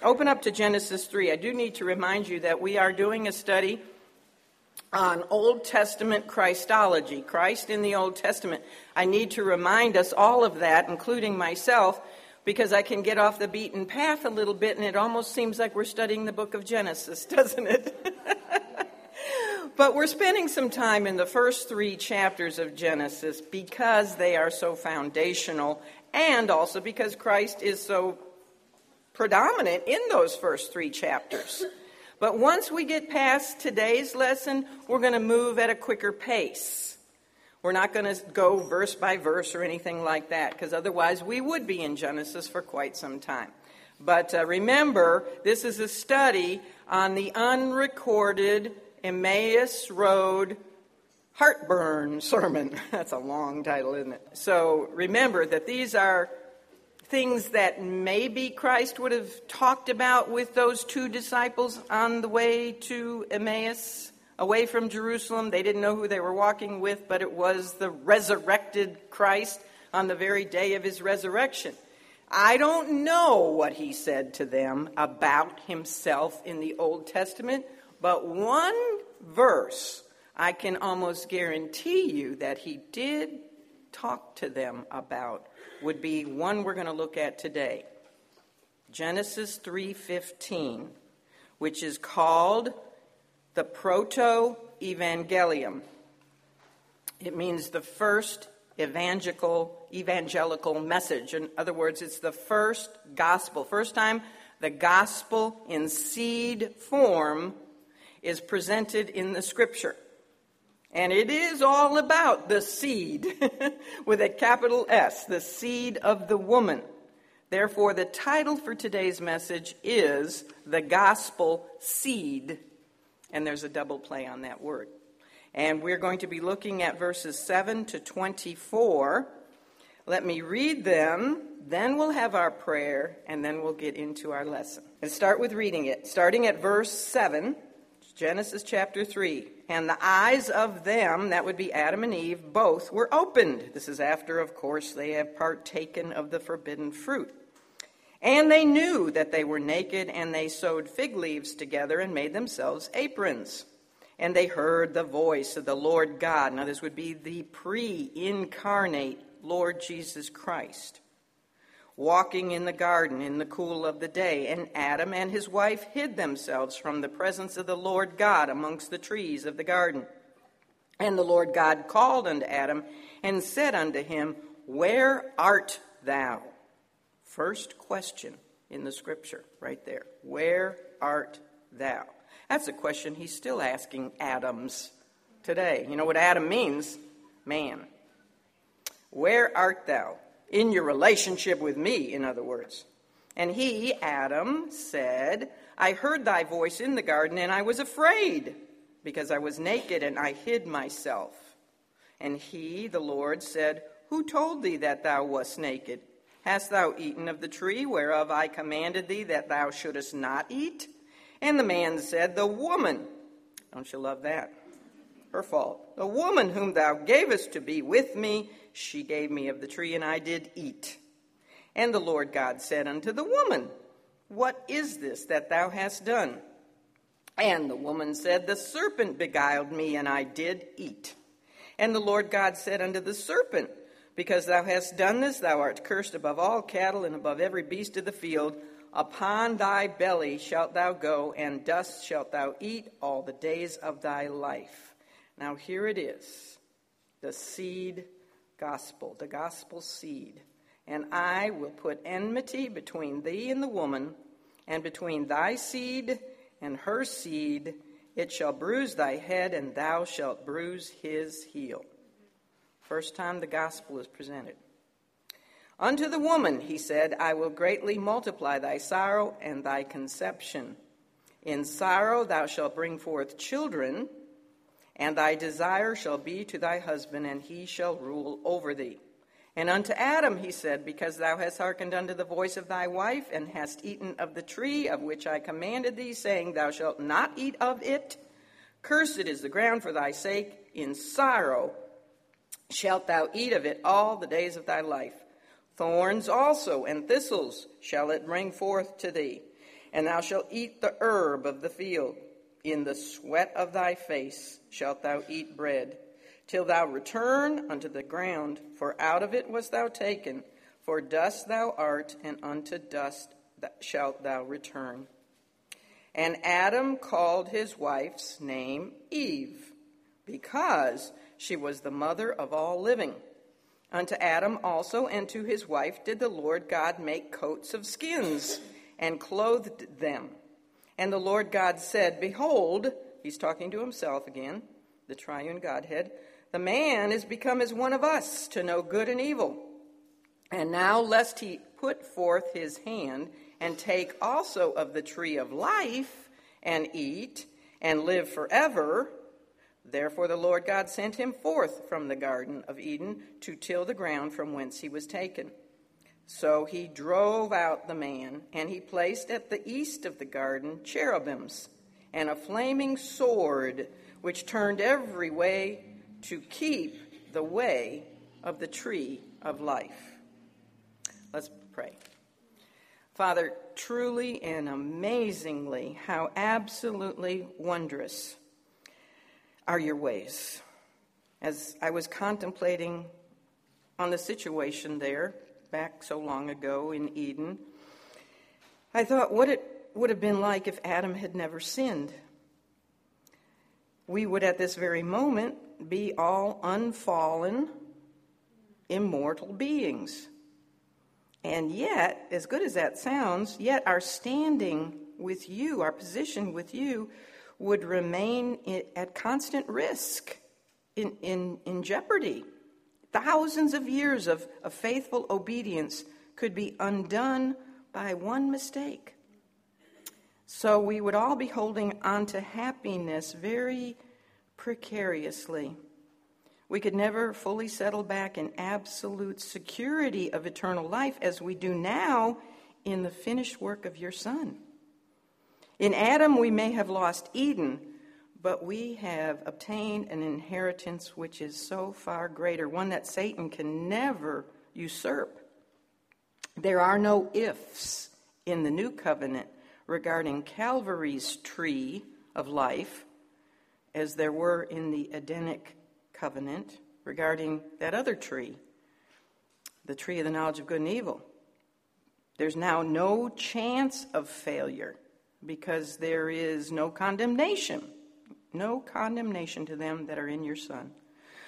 Open up to Genesis 3. I do need to remind you that we are doing a study on Old Testament Christology, Christ in the Old Testament. I need to remind us all of that, including myself, because I can get off the beaten path a little bit and it almost seems like we're studying the book of Genesis, doesn't it? but we're spending some time in the first three chapters of Genesis because they are so foundational and also because Christ is so predominant in those first three chapters. But once we get past today's lesson, we're going to move at a quicker pace. We're not going to go verse by verse or anything like that, because otherwise we would be in Genesis for quite some time. But uh, remember, this is a study on the unrecorded Emmaus Road heartburn sermon. That's a long title, isn't it? So remember that these are things that maybe Christ would have talked about with those two disciples on the way to Emmaus, away from Jerusalem. They didn't know who they were walking with, but it was the resurrected Christ on the very day of his resurrection. I don't know what he said to them about himself in the Old Testament, but one verse I can almost guarantee you that he did talk to them about would be one we're going to look at today. Genesis 3:15, which is called the proto evangelium. It means the first evangelical evangelical message. In other words, it's the first gospel. First time the gospel in seed form is presented in the scripture. And it is all about the seed with a capital S, the seed of the woman. Therefore, the title for today's message is The Gospel Seed. And there's a double play on that word. And we're going to be looking at verses 7 to 24. Let me read them, then we'll have our prayer, and then we'll get into our lesson. Let's start with reading it. Starting at verse 7, Genesis chapter 3 and the eyes of them, that would be Adam and Eve, both were opened. This is after, of course, they have partaken of the forbidden fruit. And they knew that they were naked, and they sewed fig leaves together and made themselves aprons. And they heard the voice of the Lord God. Now, this would be the pre incarnate Lord Jesus Christ walking in the garden in the cool of the day, and Adam and his wife hid themselves from the presence of the Lord God amongst the trees of the garden. And the Lord God called unto Adam and said unto him, Where art thou? First question in the scripture, right there. Where art thou? That's a question he's still asking Adams today. You know what Adam means? Man. Where art thou? In your relationship with me, in other words. And he, Adam, said, I heard thy voice in the garden, and I was afraid, because I was naked, and I hid myself. And he, the Lord, said, Who told thee that thou wast naked? Hast thou eaten of the tree whereof I commanded thee that thou shouldest not eat? And the man said, The woman. Don't you love that? Her fault. The woman whom thou gavest to be with me, she gave me of the tree, and I did eat. And the Lord God said unto the woman, What is this that thou hast done? And the woman said, The serpent beguiled me, and I did eat. And the Lord God said unto the serpent, Because thou hast done this, thou art cursed above all cattle and above every beast of the field. Upon thy belly shalt thou go, and dust shalt thou eat all the days of thy life. Now here it is the seed gospel, the gospel seed. And I will put enmity between thee and the woman, and between thy seed and her seed. It shall bruise thy head, and thou shalt bruise his heel. First time the gospel is presented. Unto the woman, he said, I will greatly multiply thy sorrow and thy conception. In sorrow thou shalt bring forth children and thy desire shall be to thy husband, and he shall rule over thee. And unto Adam he said, Because thou hast hearkened unto the voice of thy wife, and hast eaten of the tree of which I commanded thee, saying, Thou shalt not eat of it, cursed is the ground for thy sake, in sorrow shalt thou eat of it all the days of thy life. Thorns also and thistles shall it bring forth to thee and thou shalt eat the herb of the field. In the sweat of thy face shalt thou eat bread, till thou return unto the ground, for out of it wast thou taken. For dust thou art, and unto dust shalt thou return. And Adam called his wife's name Eve, because she was the mother of all living. Unto Adam also and to his wife did the Lord God make coats of skins and clothed them. And the Lord God said, Behold, he's talking to himself again, the triune Godhead, the man is become as one of us to know good and evil. And now, lest he put forth his hand and take also of the tree of life and eat and live forever, therefore the Lord God sent him forth from the Garden of Eden to till the ground from whence he was taken. So he drove out the man, and he placed at the east of the garden cherubims and a flaming sword which turned every way to keep the way of the tree of life. Let's pray. Father, truly and amazingly, how absolutely wondrous are your ways. As I was contemplating on the situation there, back so long ago in Eden, I thought what it would have been like if Adam had never sinned. We would at this very moment be all unfallen, immortal beings. And yet, as good as that sounds, yet our standing with you, our position with you, would remain at constant risk, in, in, in jeopardy. Thousands of years of, of faithful obedience could be undone by one mistake. So we would all be holding on to happiness very precariously. We could never fully settle back in absolute security of eternal life as we do now in the finished work of your Son. In Adam, we may have lost Eden, but we have obtained an inheritance which is so far greater, one that Satan can never usurp. There are no ifs in the new covenant regarding Calvary's tree of life, as there were in the Edenic covenant regarding that other tree, the tree of the knowledge of good and evil. There's now no chance of failure because there is no condemnation no condemnation to them that are in your Son.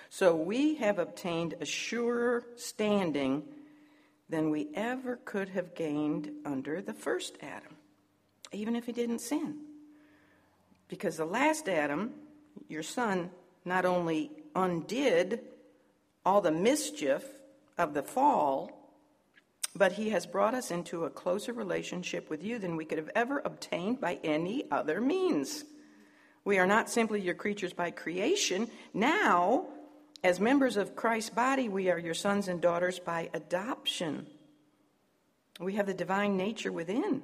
So we have obtained a surer standing than we ever could have gained under the first Adam, even if he didn't sin. Because the last Adam, your Son, not only undid all the mischief of the fall, but he has brought us into a closer relationship with you than we could have ever obtained by any other means. We are not simply your creatures by creation. Now, as members of Christ's body, we are your sons and daughters by adoption. We have the divine nature within.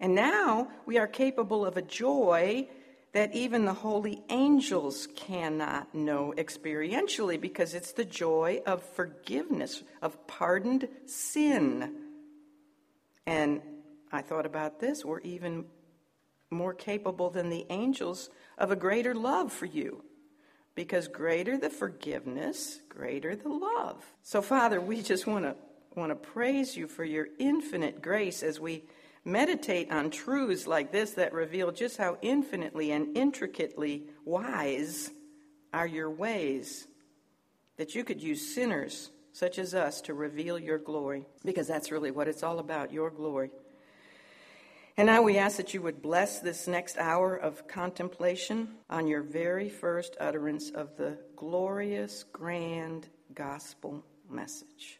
And now we are capable of a joy that even the holy angels cannot know experientially because it's the joy of forgiveness, of pardoned sin. And I thought about this. We're even more capable than the angels of a greater love for you. Because greater the forgiveness, greater the love. So, Father, we just want to want to praise you for your infinite grace as we meditate on truths like this that reveal just how infinitely and intricately wise are your ways. That you could use sinners such as us to reveal your glory, because that's really what it's all about your glory. And now we ask that you would bless this next hour of contemplation on your very first utterance of the glorious, grand gospel message.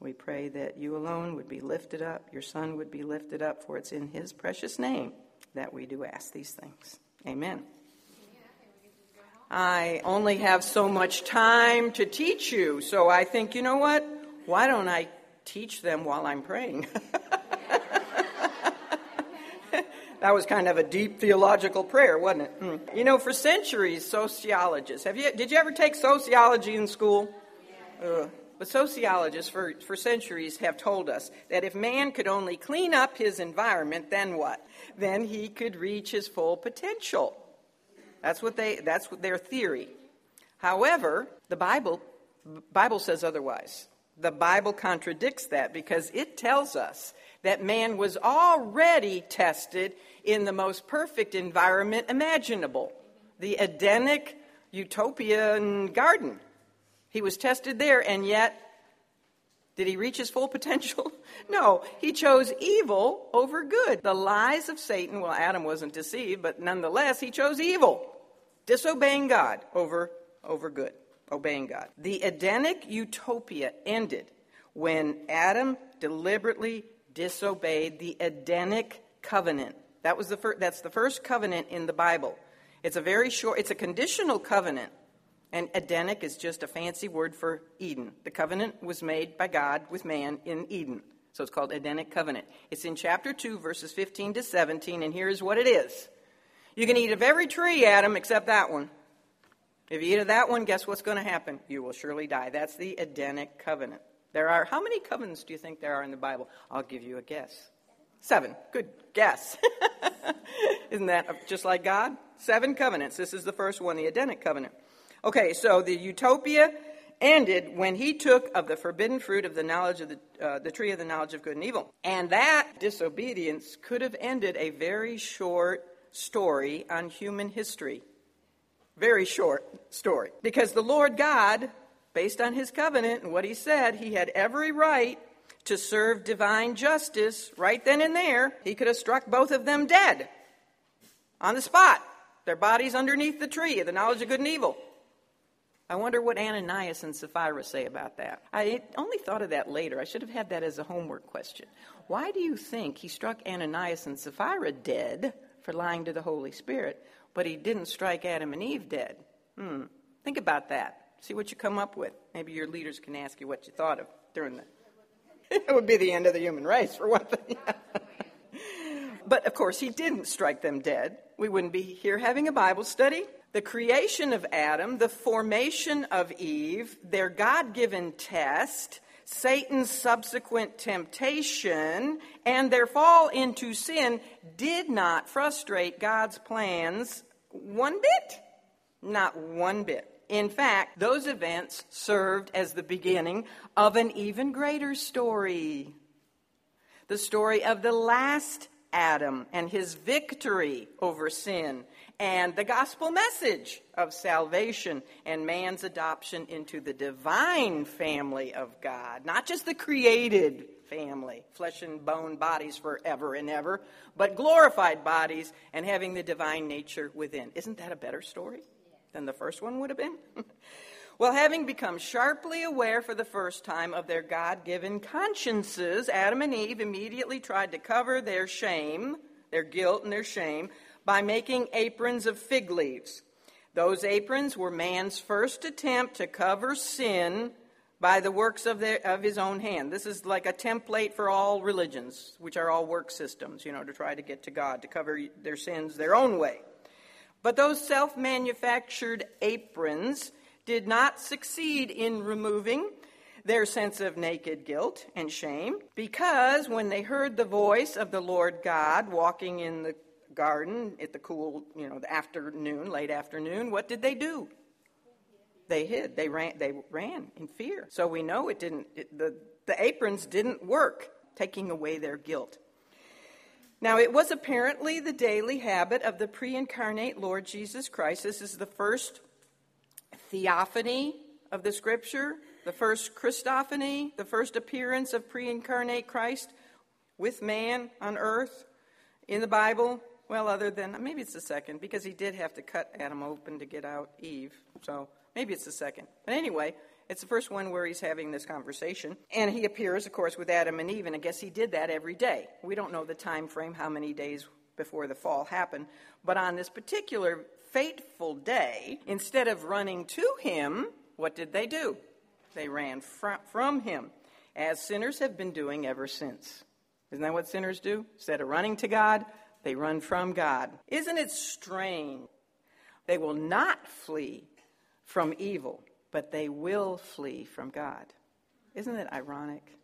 We pray that you alone would be lifted up, your Son would be lifted up, for it's in his precious name that we do ask these things. Amen. I only have so much time to teach you, so I think, you know what? Why don't I teach them while I'm praying? That was kind of a deep theological prayer, wasn't it? Mm. You know, for centuries, sociologists have you? Did you ever take sociology in school? But sociologists for, for centuries have told us that if man could only clean up his environment, then what? Then he could reach his full potential. That's what they that's what their theory. However, the Bible Bible says otherwise. The Bible contradicts that because it tells us that man was already tested in the most perfect environment imaginable the Edenic utopian garden. He was tested there, and yet, did he reach his full potential? no, he chose evil over good. The lies of Satan, well, Adam wasn't deceived, but nonetheless, he chose evil, disobeying God over, over good, obeying God. The Edenic utopia ended when Adam deliberately disobeyed the Edenic covenant. That was the fir- that's the first covenant in the Bible. It's a very short, it's a conditional covenant. And Edenic is just a fancy word for Eden. The covenant was made by God with man in Eden. So it's called Edenic covenant. It's in chapter 2, verses 15 to 17, and here's what it is You can eat of every tree, Adam, except that one. If you eat of that one, guess what's going to happen? You will surely die. That's the Edenic covenant. There are, how many covenants do you think there are in the Bible? I'll give you a guess. Seven. Good guess. Isn't that just like God? Seven covenants. This is the first one, the Edenic covenant. Okay, so the utopia ended when he took of the forbidden fruit of the knowledge of the, uh, the tree of the knowledge of good and evil. And that disobedience could have ended a very short story on human history. Very short story. Because the Lord God, based on his covenant and what he said, he had every right to serve divine justice right then and there. He could have struck both of them dead on the spot, their bodies underneath the tree of the knowledge of good and evil. I wonder what Ananias and Sapphira say about that. I only thought of that later. I should have had that as a homework question. Why do you think he struck Ananias and Sapphira dead for lying to the Holy Spirit, but he didn't strike Adam and Eve dead? Hmm. Think about that. See what you come up with. Maybe your leaders can ask you what you thought of during the. it would be the end of the human race, for one thing. but of course, he didn't strike them dead. We wouldn't be here having a Bible study the creation of Adam, the formation of Eve, their God given test, Satan's subsequent temptation, and their fall into sin did not frustrate God's plans one bit. Not one bit. In fact, those events served as the beginning of an even greater story. The story of the last Adam and his victory over sin and the gospel message of salvation and man's adoption into the divine family of God, not just the created family, flesh and bone bodies forever and ever, but glorified bodies and having the divine nature within. Isn't that a better story than the first one would have been? well, having become sharply aware for the first time of their God given consciences, Adam and Eve immediately tried to cover their shame, their guilt, and their shame by making aprons of fig leaves. Those aprons were man's first attempt to cover sin by the works of, their, of his own hand. This is like a template for all religions, which are all work systems, you know, to try to get to God, to cover their sins their own way. But those self manufactured aprons did not succeed in removing their sense of naked guilt and shame because when they heard the voice of the Lord God walking in the garden at the cool, you know, the afternoon, late afternoon, what did they do? They hid. They ran. They ran in fear. So we know it didn't. It, the the aprons didn't work, taking away their guilt. Now, it was apparently the daily habit of the pre incarnate Lord Jesus Christ. This is the first theophany of the scripture, the first Christophany, the first appearance of pre incarnate Christ with man on earth in the Bible. Well, other than maybe it's the second, because he did have to cut Adam open to get out Eve. So maybe it's the second. But anyway, it's the first one where he's having this conversation. And he appears, of course, with Adam and Eve, and I guess he did that every day. We don't know the time frame, how many days before the fall happened. But on this particular fateful day, instead of running to him, what did they do? They ran fr- from him, as sinners have been doing ever since. Isn't that what sinners do? Instead of running to God, they run from God. Isn't it strange? They will not flee from evil, but they will flee from God. Isn't it ironic?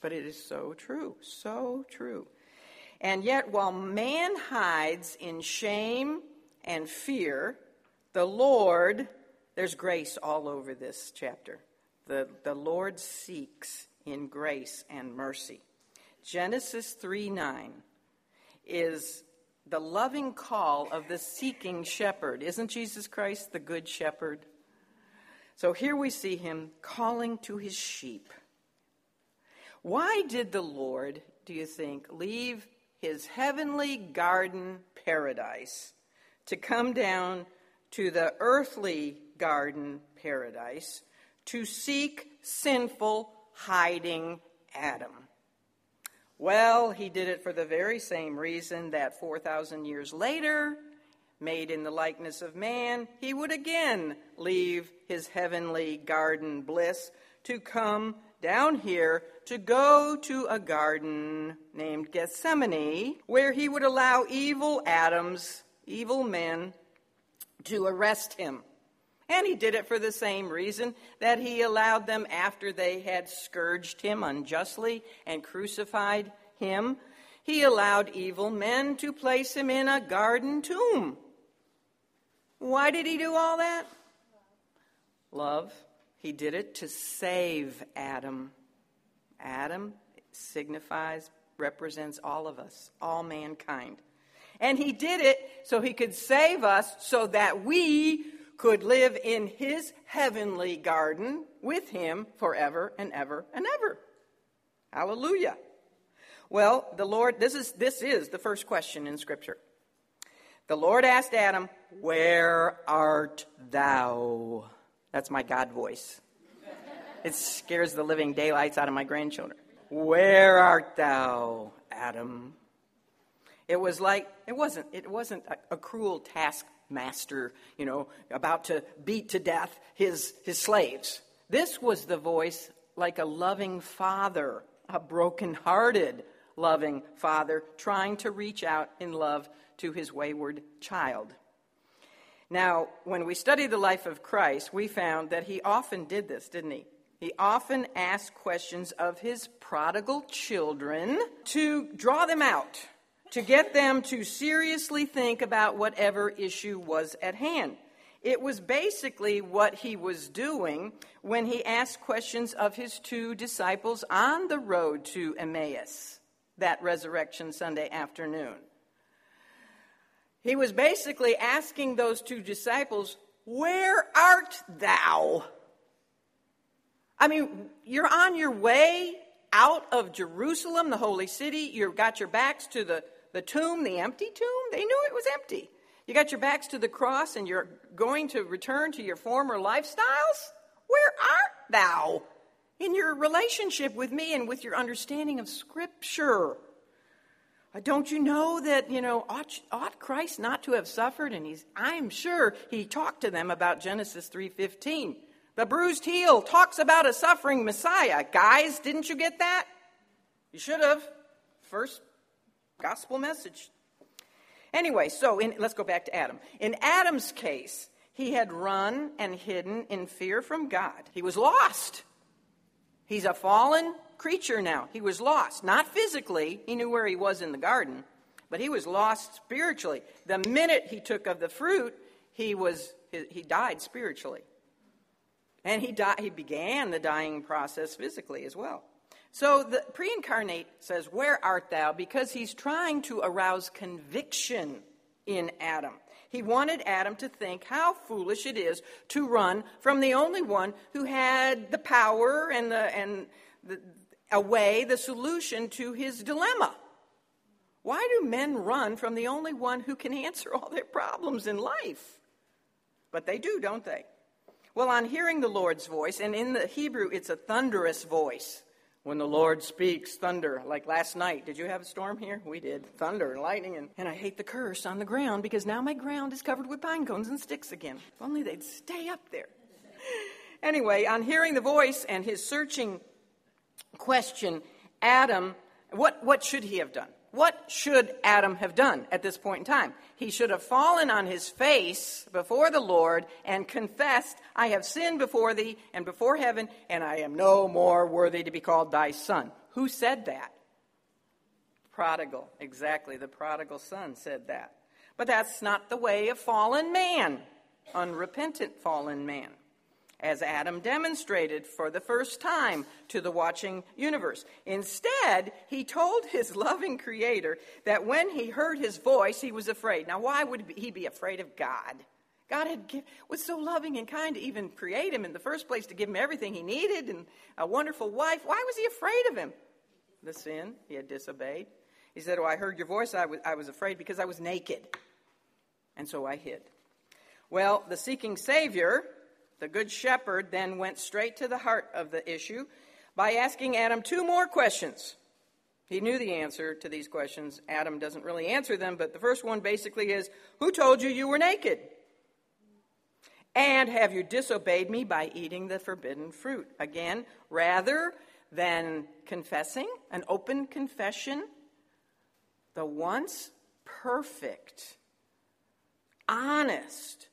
But it is so true, so true. And yet, while man hides in shame and fear, the Lord, there's grace all over this chapter. The, the Lord seeks in grace and mercy. Genesis 3 9 is the loving call of the seeking shepherd. Isn't Jesus Christ the good shepherd? So here we see him calling to his sheep. Why did the Lord, do you think, leave his heavenly garden paradise to come down to the earthly garden paradise to seek sinful, hiding Adam? Well, he did it for the very same reason that 4,000 years later, made in the likeness of man, he would again leave his heavenly garden bliss to come down here to go to a garden named Gethsemane, where he would allow evil Adams, evil men, to arrest him. And he did it for the same reason that he allowed them after they had scourged him unjustly and crucified him. He allowed evil men to place him in a garden tomb. Why did he do all that? Love. He did it to save Adam. Adam signifies, represents all of us, all mankind. And he did it so he could save us so that we could live in his heavenly garden with him forever and ever and ever. Hallelujah. Well, the Lord, this is, this is the first question in Scripture. The Lord asked Adam, Where art thou? That's my God voice. It scares the living daylights out of my grandchildren. Where art thou, Adam? It was like it wasn't it wasn't a, a cruel taskmaster, you know, about to beat to death his his slaves. This was the voice like a loving father, a broken-hearted loving father trying to reach out in love to his wayward child. Now, when we study the life of Christ, we found that he often did this, didn't he? He often asked questions of his prodigal children to draw them out, to get them to seriously think about whatever issue was at hand. It was basically what he was doing when he asked questions of his two disciples on the road to Emmaus that resurrection Sunday afternoon. He was basically asking those two disciples, Where art thou? I mean, you're on your way out of Jerusalem, the holy city. You've got your backs to the, the tomb, the empty tomb. They knew it was empty. You got your backs to the cross and you're going to return to your former lifestyles? Where art thou in your relationship with me and with your understanding of Scripture? Uh, don't you know that, you know, ought, ought Christ not to have suffered? And he's, I'm sure he talked to them about Genesis 3.15. The bruised heel talks about a suffering Messiah. Guys, didn't you get that? You should have. First gospel message. Anyway, so in, let's go back to Adam. In Adam's case, he had run and hidden in fear from God. He was lost. He's a fallen creature now. He was lost, not physically. He knew where he was in the garden, but he was lost spiritually. The minute he took of the fruit, he was he died spiritually. And he died, he began the dying process physically as well. So the pre-incarnate says, "Where art thou?" because he's trying to arouse conviction in Adam. He wanted Adam to think how foolish it is to run from the only one who had the power and the and the, away the solution to his dilemma. Why do men run from the only one who can answer all their problems in life? But they do, don't they? Well, on hearing the Lord's voice, and in the Hebrew it's a thunderous voice. When the Lord speaks, thunder, like last night. Did you have a storm here? We did. Thunder and lightning, and, and I hate the curse on the ground because now my ground is covered with pine cones and sticks again. If only they'd stay up there. anyway, on hearing the voice and his searching question, Adam, what, what should he have done? What should Adam have done at this point in time? He should have fallen on his face before the Lord and confessed, I have sinned before thee and before heaven, and I am no more worthy to be called thy son. Who said that? Prodigal. Exactly. The prodigal son said that. But that's not the way of fallen man, unrepentant fallen man as Adam demonstrated for the first time to the watching universe. Instead, he told his loving creator that when he heard his voice, he was afraid. Now, why would he be afraid of God? God had was so loving and kind to even create him in the first place to give him everything he needed and a wonderful wife. Why was he afraid of him? The sin he had disobeyed. He said, Oh, I heard your voice. I was, I was afraid because I was naked. And so I hid. Well, the seeking Savior the Good Shepherd then went straight to the heart of the issue by asking Adam two more questions. He knew the answer to these questions. Adam doesn't really answer them, but the first one basically is Who told you you were naked? And have you disobeyed me by eating the forbidden fruit? Again, rather than confessing, an open confession, the once perfect, honest,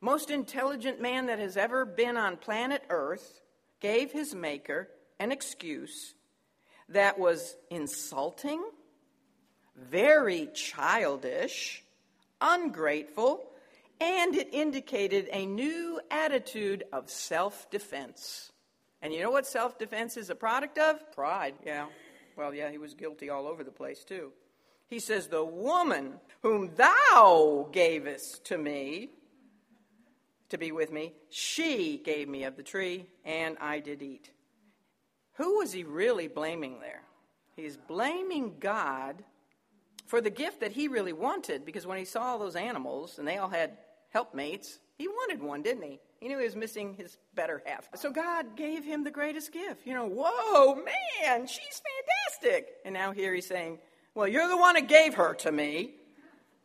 most intelligent man that has ever been on planet Earth gave his maker an excuse that was insulting, very childish, ungrateful, and it indicated a new attitude of self defense. And you know what self defense is a product of? Pride, yeah. Well, yeah, he was guilty all over the place, too. He says, The woman whom thou gavest to me, to be with me. She gave me of the tree, and I did eat. Who was he really blaming there? He's blaming God for the gift that he really wanted because when he saw all those animals and they all had helpmates, he wanted one, didn't he? He knew he was missing his better half. So God gave him the greatest gift. You know, whoa, man, she's fantastic. And now here he's saying, well, you're the one that gave her to me.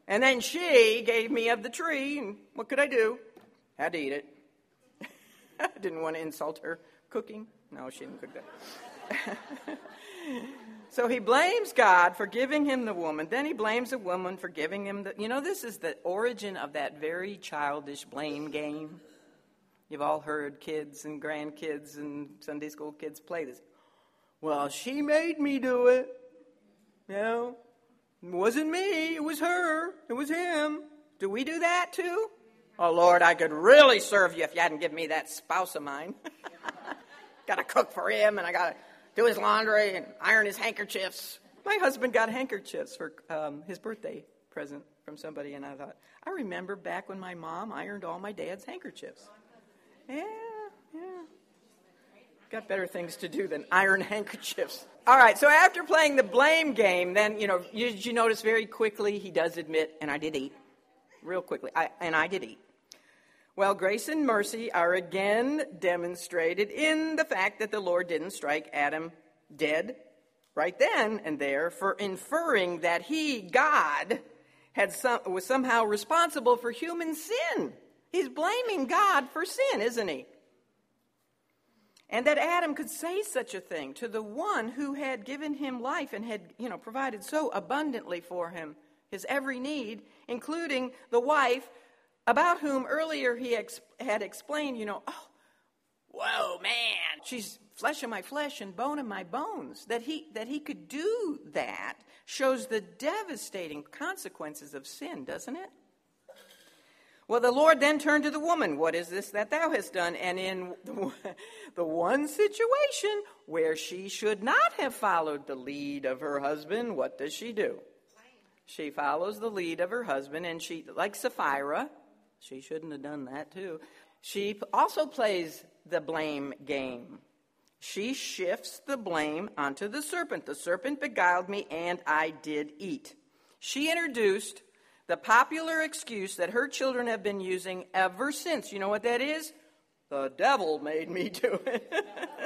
And then she gave me of the tree, and what could I do? Had to eat it. didn't want to insult her cooking. No, she didn't cook that. so he blames God for giving him the woman. Then he blames the woman for giving him the. You know, this is the origin of that very childish blame game. You've all heard kids and grandkids and Sunday school kids play this. Well, she made me do it. You know, it wasn't me, it was her, it was him. Do we do that too? Oh, Lord, I could really serve you if you hadn't given me that spouse of mine. got to cook for him, and I got to do his laundry and iron his handkerchiefs. My husband got handkerchiefs for um, his birthday present from somebody, and I thought, I remember back when my mom ironed all my dad's handkerchiefs. Yeah, yeah. Got better things to do than iron handkerchiefs. All right, so after playing the blame game, then, you know, you, you notice very quickly he does admit, and I did eat, real quickly, I, and I did eat. Well, grace and mercy are again demonstrated in the fact that the Lord didn't strike Adam dead right then and there for inferring that he, God, had some, was somehow responsible for human sin. He's blaming God for sin, isn't he? And that Adam could say such a thing to the one who had given him life and had, you know, provided so abundantly for him his every need, including the wife about whom earlier he ex- had explained, you know, oh, whoa, man, she's flesh of my flesh and bone of my bones. That he, that he could do that shows the devastating consequences of sin, doesn't it? Well, the Lord then turned to the woman, What is this that thou hast done? And in the, the one situation where she should not have followed the lead of her husband, what does she do? She follows the lead of her husband, and she, like Sapphira, she shouldn't have done that, too. She also plays the blame game. She shifts the blame onto the serpent. The serpent beguiled me, and I did eat. She introduced the popular excuse that her children have been using ever since. You know what that is? The devil made me do it.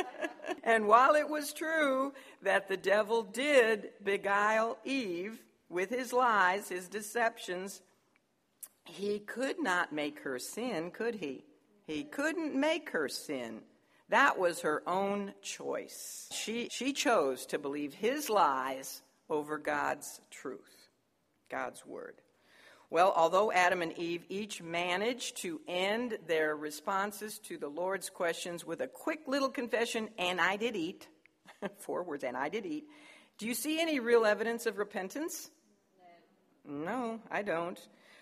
and while it was true that the devil did beguile Eve with his lies, his deceptions, he could not make her sin, could he? He couldn't make her sin. That was her own choice. She, she chose to believe his lies over God's truth, God's word. Well, although Adam and Eve each managed to end their responses to the Lord's questions with a quick little confession, and I did eat, four words, and I did eat, do you see any real evidence of repentance? No, no I don't.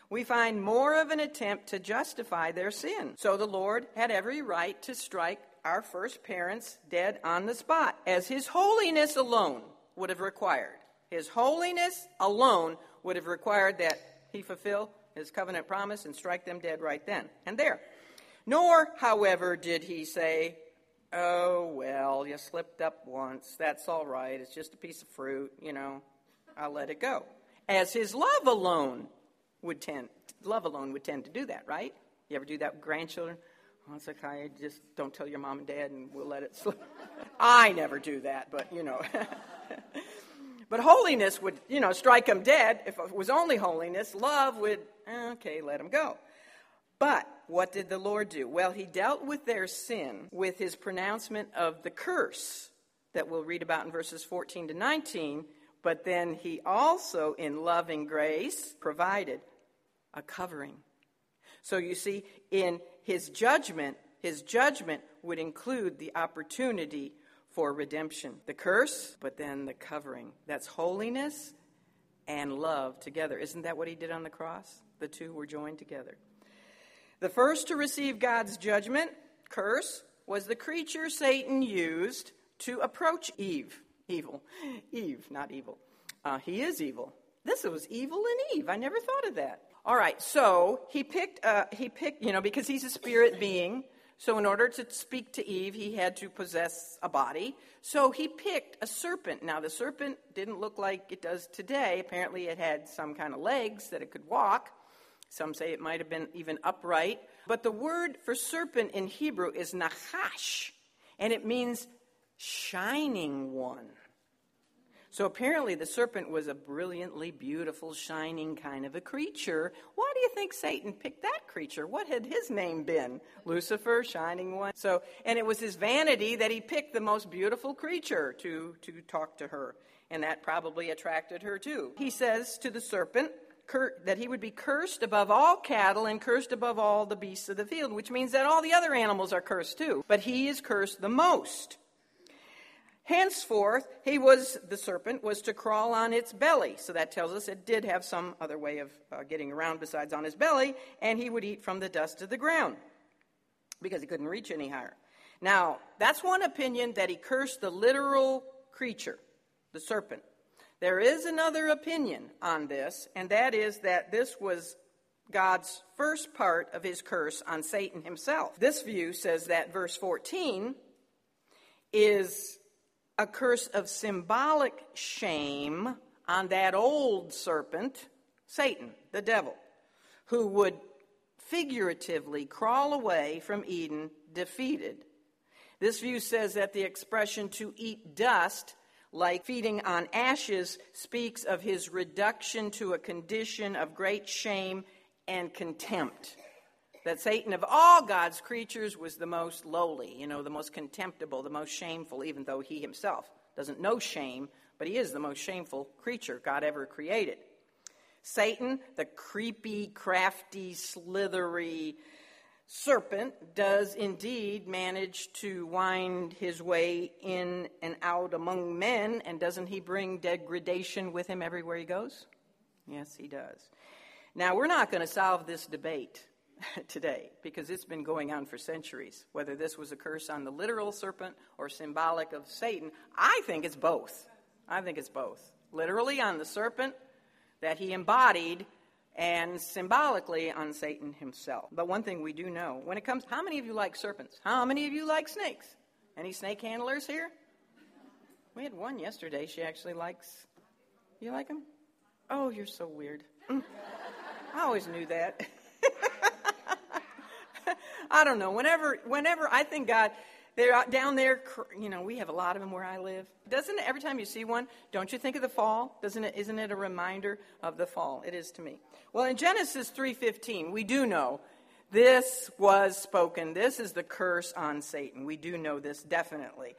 We find more of an attempt to justify their sin. So the Lord had every right to strike our first parents dead on the spot, as His holiness alone would have required. His holiness alone would have required that he fulfill his covenant promise and strike them dead right then and there. Nor, however, did he say, Oh, well, you slipped up once. That's all right. It's just a piece of fruit. You know, I'll let it go. As his love alone would tend, love alone would tend to do that, right? You ever do that with grandchildren? Oh, it's okay. Just don't tell your mom and dad and we'll let it slip. I never do that, but you know. But holiness would, you know, strike them dead. If it was only holiness, love would, eh, okay, let them go. But what did the Lord do? Well, he dealt with their sin with his pronouncement of the curse that we'll read about in verses 14 to 19. But then he also, in loving grace, provided a covering. So you see, in his judgment, his judgment would include the opportunity for redemption. The curse, but then the covering. That's holiness and love together. Isn't that what he did on the cross? The two were joined together. The first to receive God's judgment, curse, was the creature Satan used to approach Eve. Evil. Eve, not evil. Uh, he is evil. This was evil in Eve. I never thought of that. All right, so he picked, uh, he picked, you know, because he's a spirit being, so, in order to speak to Eve, he had to possess a body. So, he picked a serpent. Now, the serpent didn't look like it does today. Apparently, it had some kind of legs that it could walk. Some say it might have been even upright. But the word for serpent in Hebrew is nachash, and it means shining one. So apparently, the serpent was a brilliantly beautiful, shining kind of a creature. Why do you think Satan picked that creature? What had his name been? Lucifer, shining one. So, and it was his vanity that he picked the most beautiful creature to, to talk to her. And that probably attracted her too. He says to the serpent, that he would be cursed above all cattle and cursed above all the beasts of the field, which means that all the other animals are cursed too. But he is cursed the most. Henceforth, he was, the serpent, was to crawl on its belly. So that tells us it did have some other way of uh, getting around besides on his belly, and he would eat from the dust of the ground because he couldn't reach any higher. Now, that's one opinion that he cursed the literal creature, the serpent. There is another opinion on this, and that is that this was God's first part of his curse on Satan himself. This view says that verse 14 is a curse of symbolic shame on that old serpent, Satan, the devil, who would figuratively crawl away from Eden defeated. This view says that the expression to eat dust, like feeding on ashes, speaks of his reduction to a condition of great shame and contempt that Satan, of all God's creatures, was the most lowly, you know, the most contemptible, the most shameful, even though he himself doesn't know shame, but he is the most shameful creature God ever created. Satan, the creepy, crafty, slithery serpent, does indeed manage to wind his way in and out among men, and doesn't he bring degradation with him everywhere he goes? Yes, he does. Now, we're not going to solve this debate today because it's been going on for centuries. Whether this was a curse on the literal serpent or symbolic of Satan, I think it's both. I think it's both. Literally on the serpent that he embodied and symbolically on Satan himself. But one thing we do know when it comes, how many of you like serpents? How many of you like snakes? Any snake handlers here? We had one yesterday. She actually likes. You like them? Oh, you're so weird. Mm. I always knew that. I don't know. Whenever, whenever I think God, they're down there. You know, we have a lot of them where I live. Doesn't every time you see one, don't you think of the fall? Doesn't it? Isn't it a reminder of the fall? It is to me. Well, in Genesis three fifteen, we do know this was spoken. This is the curse on Satan. We do know this definitely,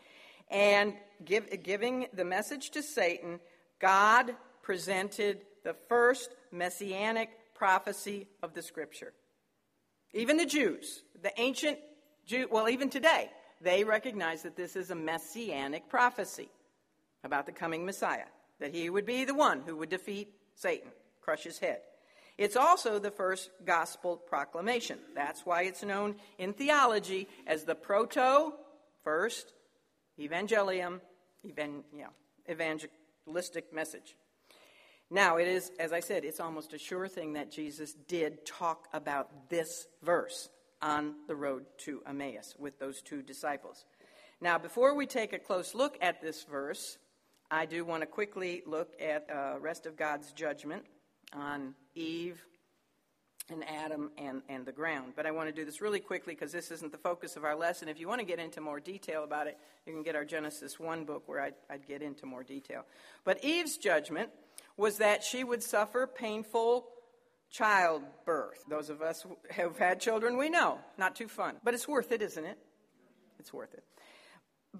and give, giving the message to Satan God presented the first messianic prophecy of the scripture. Even the Jews, the ancient Jew, well, even today, they recognize that this is a messianic prophecy about the coming Messiah, that he would be the one who would defeat Satan, crush his head. It's also the first gospel proclamation. That's why it's known in theology as the proto, first, evangelium, even, yeah, evangelistic message. Now, it is, as I said, it's almost a sure thing that Jesus did talk about this verse on the road to Emmaus with those two disciples. Now, before we take a close look at this verse, I do want to quickly look at uh, rest of God's judgment on Eve and Adam and, and the ground. But I want to do this really quickly because this isn't the focus of our lesson. If you want to get into more detail about it, you can get our Genesis 1 book where I'd, I'd get into more detail. But Eve's judgment was that she would suffer painful childbirth. Those of us who have had children, we know. Not too fun. But it's worth it, isn't it? It's worth it.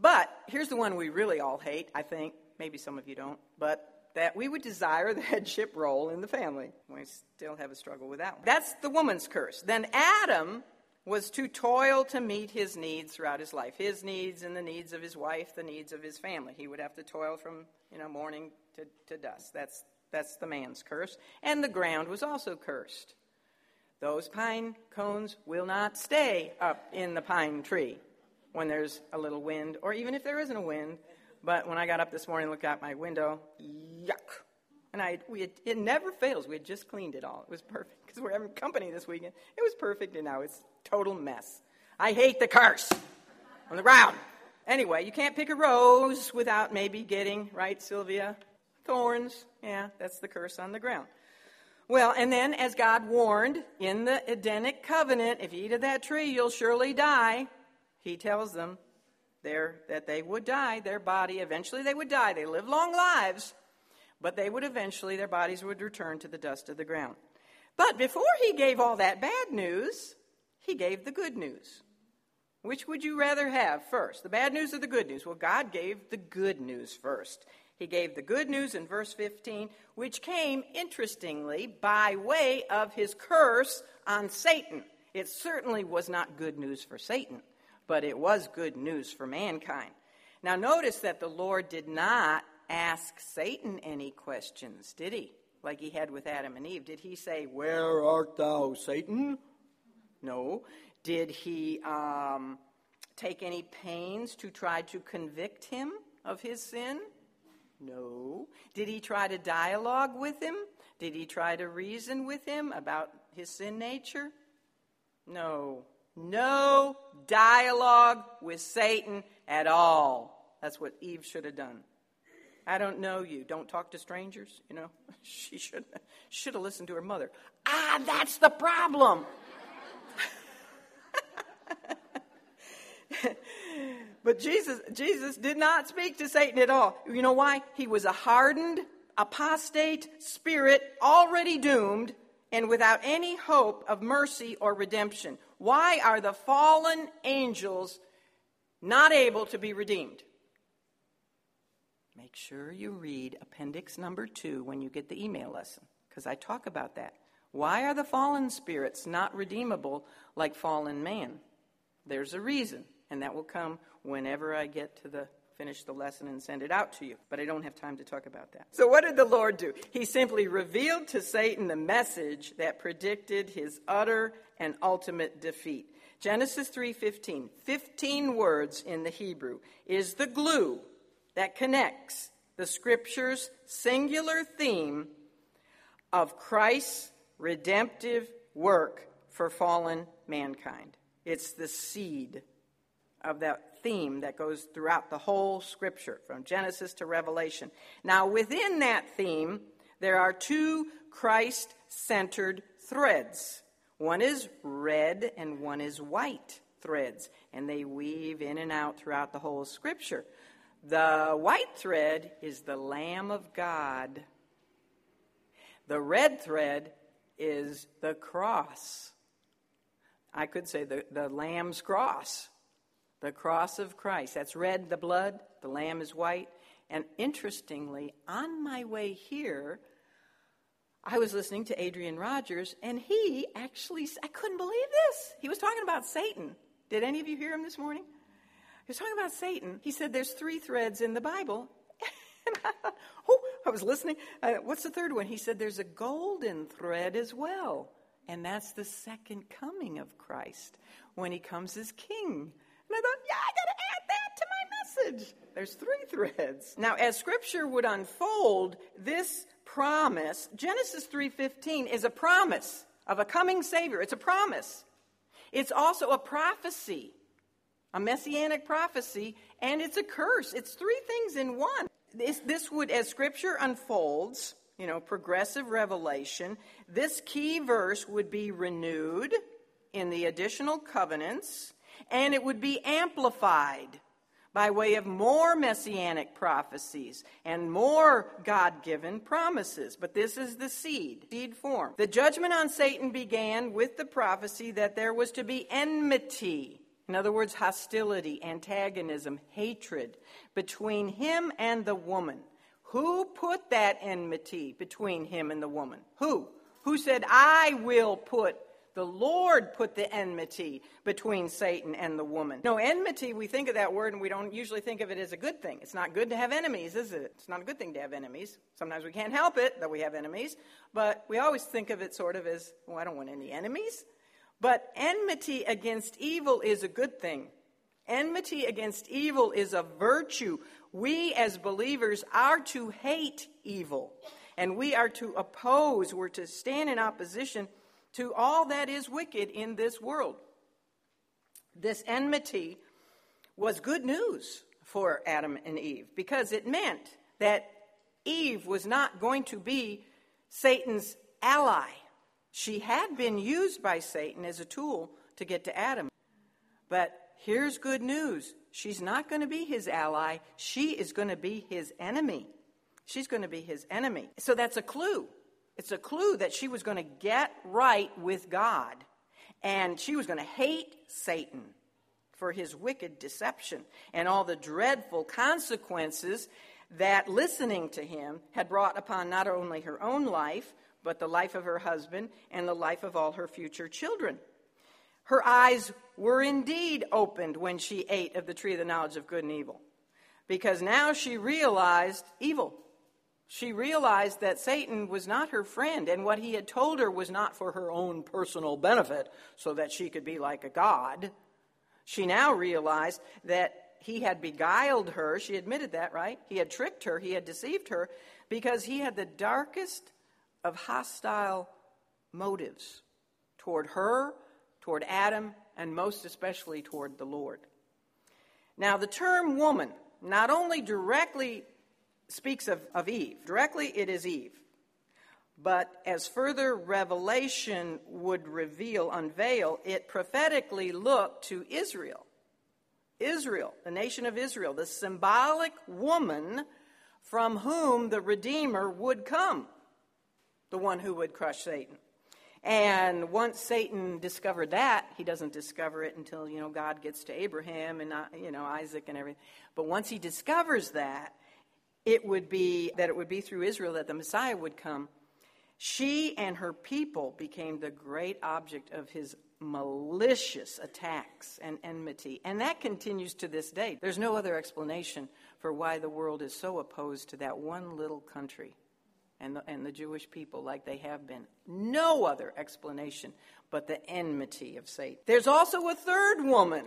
But here's the one we really all hate, I think. Maybe some of you don't. But that we would desire the headship role in the family. We still have a struggle with that one. That's the woman's curse. Then Adam was to toil to meet his needs throughout his life his needs and the needs of his wife, the needs of his family. He would have to toil from you know, morning to, to dusk. That's, that's the man's curse. And the ground was also cursed. Those pine cones will not stay up in the pine tree when there's a little wind, or even if there isn't a wind, but when I got up this morning and looked out my window, yuck. And I, we had, it never fails. We had just cleaned it all. It was perfect because we're having company this weekend. It was perfect, and now it's total mess. I hate the curse on the ground. Anyway, you can't pick a rose without maybe getting, right, Sylvia? Thorns. Yeah, that's the curse on the ground. Well, and then as God warned in the Edenic covenant, if you eat of that tree, you'll surely die. He tells them, there that they would die, their body, eventually they would die. They live long lives, but they would eventually, their bodies would return to the dust of the ground. But before he gave all that bad news, he gave the good news. Which would you rather have first, the bad news or the good news? Well, God gave the good news first. He gave the good news in verse 15, which came, interestingly, by way of his curse on Satan. It certainly was not good news for Satan but it was good news for mankind. Now, notice that the Lord did not ask Satan any questions, did he? Like he had with Adam and Eve. Did he say, Where art thou, Satan? No. Did he um, take any pains to try to convict him of his sin? No. Did he try to dialogue with him? Did he try to reason with him about his sin nature? No no dialogue with Satan at all. That's what Eve should have done. I don't know you. Don't talk to strangers. You know, she should should have listened to her mother. Ah, that's the problem. But Jesus Jesus did not speak to Satan at all. You know why? He was a hardened, apostate spirit, already doomed, and without any hope of mercy or redemption. Why are the fallen angels not able to be redeemed? Make sure you read appendix number two when you get the email lesson, because I talk about that. Why are the fallen spirits not redeemable like fallen man? There's a reason, and that will come whenever I get to the finish the lesson and send it out to you. But I don't have time to talk about that. So, what did the Lord do? He simply revealed to Satan the message that predicted his utter and ultimate defeat. Genesis 3:15, 15 words in the Hebrew, is the glue that connects the scripture's singular theme of Christ's redemptive work for fallen mankind. It's the seed of that theme that goes throughout the whole scripture, from Genesis to Revelation. Now, within that theme, there are two Christ centered threads. One is red and one is white threads, and they weave in and out throughout the whole scripture. The white thread is the Lamb of God. The red thread is the cross. I could say the, the Lamb's cross the cross of Christ. That's red, the blood. The lamb is white. And interestingly, on my way here, I was listening to Adrian Rogers, and he actually, I couldn't believe this. He was talking about Satan. Did any of you hear him this morning? He was talking about Satan. He said there's three threads in the Bible. oh, I was listening. Uh, what's the third one? He said there's a golden thread as well. And that's the second coming of Christ when he comes as king. And I thought, yeah, I got to add that to my message. There's three threads. Now, as scripture would unfold, this promise, Genesis 3:15 is a promise of a coming savior. It's a promise. It's also a prophecy, a messianic prophecy, and it's a curse. It's three things in one. This, this would, as scripture unfolds, you know, progressive revelation, this key verse would be renewed in the additional covenants, and it would be amplified by way of more messianic prophecies and more God given promises. But this is the seed, seed form. The judgment on Satan began with the prophecy that there was to be enmity. In other words, hostility, antagonism, hatred between him and the woman. Who put that enmity between him and the woman? Who? Who said, I will put the Lord put the enmity between Satan and the woman. No, enmity, we think of that word and we don't usually think of it as a good thing. It's not good to have enemies, is it? It's not a good thing to have enemies. Sometimes we can't help it that we have enemies, but we always think of it sort of as, well, I don't want any enemies. But enmity against evil is a good thing. Enmity against evil is a virtue. We as believers are to hate evil, and we are to oppose, we're to stand in opposition to all that is wicked in this world. This enmity was good news for Adam and Eve because it meant that Eve was not going to be Satan's ally. She had been used by Satan as a tool to get to Adam. But here's good news she's not going to be his ally, she is going to be his enemy. She's going to be his enemy. So that's a clue. It's a clue that she was going to get right with God and she was going to hate Satan for his wicked deception and all the dreadful consequences that listening to him had brought upon not only her own life, but the life of her husband and the life of all her future children. Her eyes were indeed opened when she ate of the tree of the knowledge of good and evil, because now she realized evil. She realized that Satan was not her friend, and what he had told her was not for her own personal benefit, so that she could be like a god. She now realized that he had beguiled her. She admitted that, right? He had tricked her, he had deceived her, because he had the darkest of hostile motives toward her, toward Adam, and most especially toward the Lord. Now, the term woman not only directly speaks of, of Eve. Directly, it is Eve. But as further revelation would reveal, unveil, it prophetically looked to Israel. Israel, the nation of Israel, the symbolic woman from whom the Redeemer would come, the one who would crush Satan. And once Satan discovered that, he doesn't discover it until, you know, God gets to Abraham and, uh, you know, Isaac and everything. But once he discovers that, it would be that it would be through Israel that the Messiah would come. She and her people became the great object of his malicious attacks and enmity. And that continues to this day. There's no other explanation for why the world is so opposed to that one little country and the, and the Jewish people like they have been. No other explanation but the enmity of Satan. There's also a third woman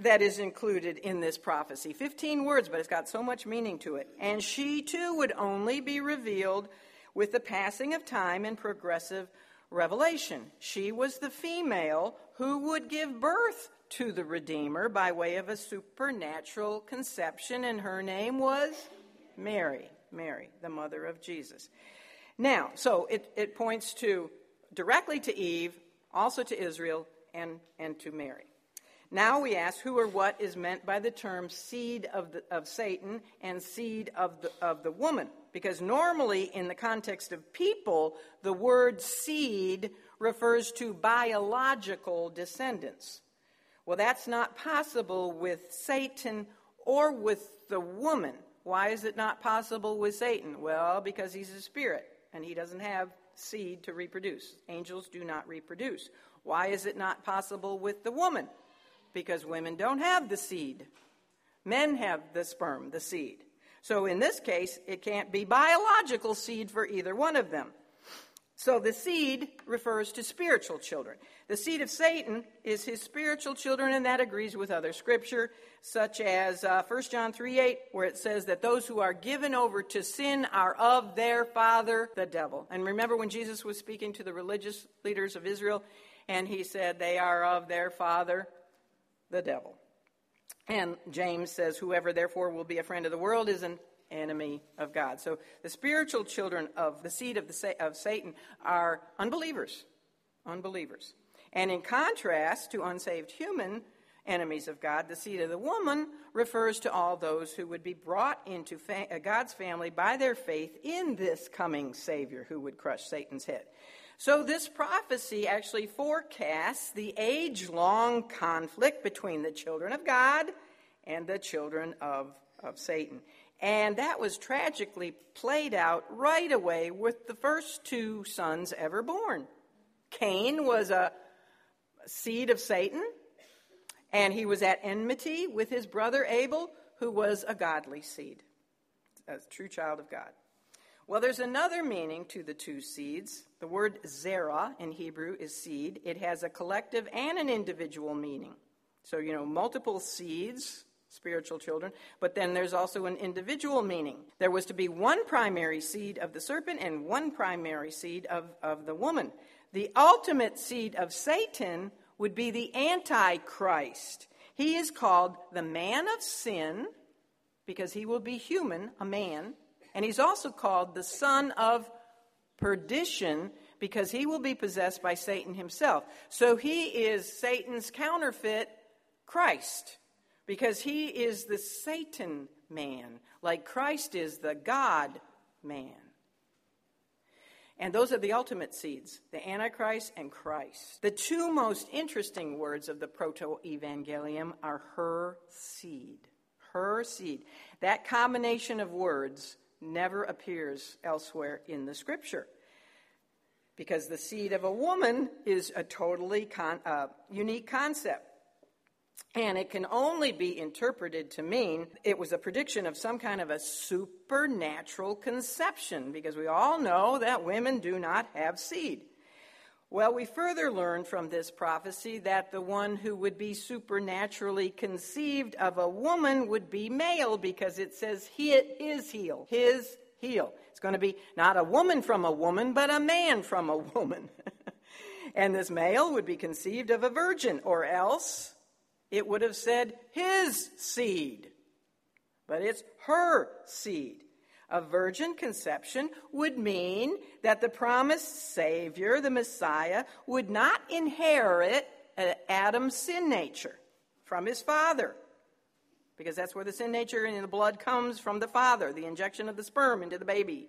that is included in this prophecy. 15 words, but it's got so much meaning to it. And she too would only be revealed with the passing of time and progressive revelation. She was the female who would give birth to the Redeemer by way of a supernatural conception, and her name was Mary. Mary, the mother of Jesus. Now, so it, it points to directly to Eve, also to Israel, and, and to Mary. Now we ask who or what is meant by the term seed of, the, of Satan and seed of the, of the woman. Because normally, in the context of people, the word seed refers to biological descendants. Well, that's not possible with Satan or with the woman. Why is it not possible with Satan? Well, because he's a spirit and he doesn't have seed to reproduce. Angels do not reproduce. Why is it not possible with the woman? Because women don't have the seed. Men have the sperm, the seed. So in this case, it can't be biological seed for either one of them. So the seed refers to spiritual children. The seed of Satan is his spiritual children, and that agrees with other scripture, such as uh, 1 John 3 8, where it says that those who are given over to sin are of their father, the devil. And remember when Jesus was speaking to the religious leaders of Israel, and he said they are of their father, the devil. And James says, Whoever therefore will be a friend of the world is an enemy of God. So the spiritual children of the seed of, the, of Satan are unbelievers. Unbelievers. And in contrast to unsaved human enemies of God, the seed of the woman refers to all those who would be brought into fa- God's family by their faith in this coming Savior who would crush Satan's head. So, this prophecy actually forecasts the age long conflict between the children of God and the children of, of Satan. And that was tragically played out right away with the first two sons ever born. Cain was a seed of Satan, and he was at enmity with his brother Abel, who was a godly seed, a true child of God. Well, there's another meaning to the two seeds. The word zerah in Hebrew is seed. It has a collective and an individual meaning. So, you know, multiple seeds spiritual children, but then there's also an individual meaning. There was to be one primary seed of the serpent and one primary seed of, of the woman. The ultimate seed of Satan would be the Antichrist. He is called the man of sin because he will be human, a man, and he's also called the son of perdition because he will be possessed by Satan himself. So he is Satan's counterfeit Christ because he is the Satan man, like Christ is the God man. And those are the ultimate seeds the Antichrist and Christ. The two most interesting words of the proto evangelium are her seed. Her seed. That combination of words never appears elsewhere in the scripture. Because the seed of a woman is a totally con- uh, unique concept. And it can only be interpreted to mean it was a prediction of some kind of a supernatural conception, because we all know that women do not have seed. Well, we further learn from this prophecy that the one who would be supernaturally conceived of a woman would be male, because it says he his heel, his heel. It's going to be not a woman from a woman, but a man from a woman. and this male would be conceived of a virgin, or else it would have said his seed, but it's her seed. A virgin conception would mean that the promised Savior, the Messiah, would not inherit Adam's sin nature from his father. Because that's where the sin nature in the blood comes from the father, the injection of the sperm into the baby,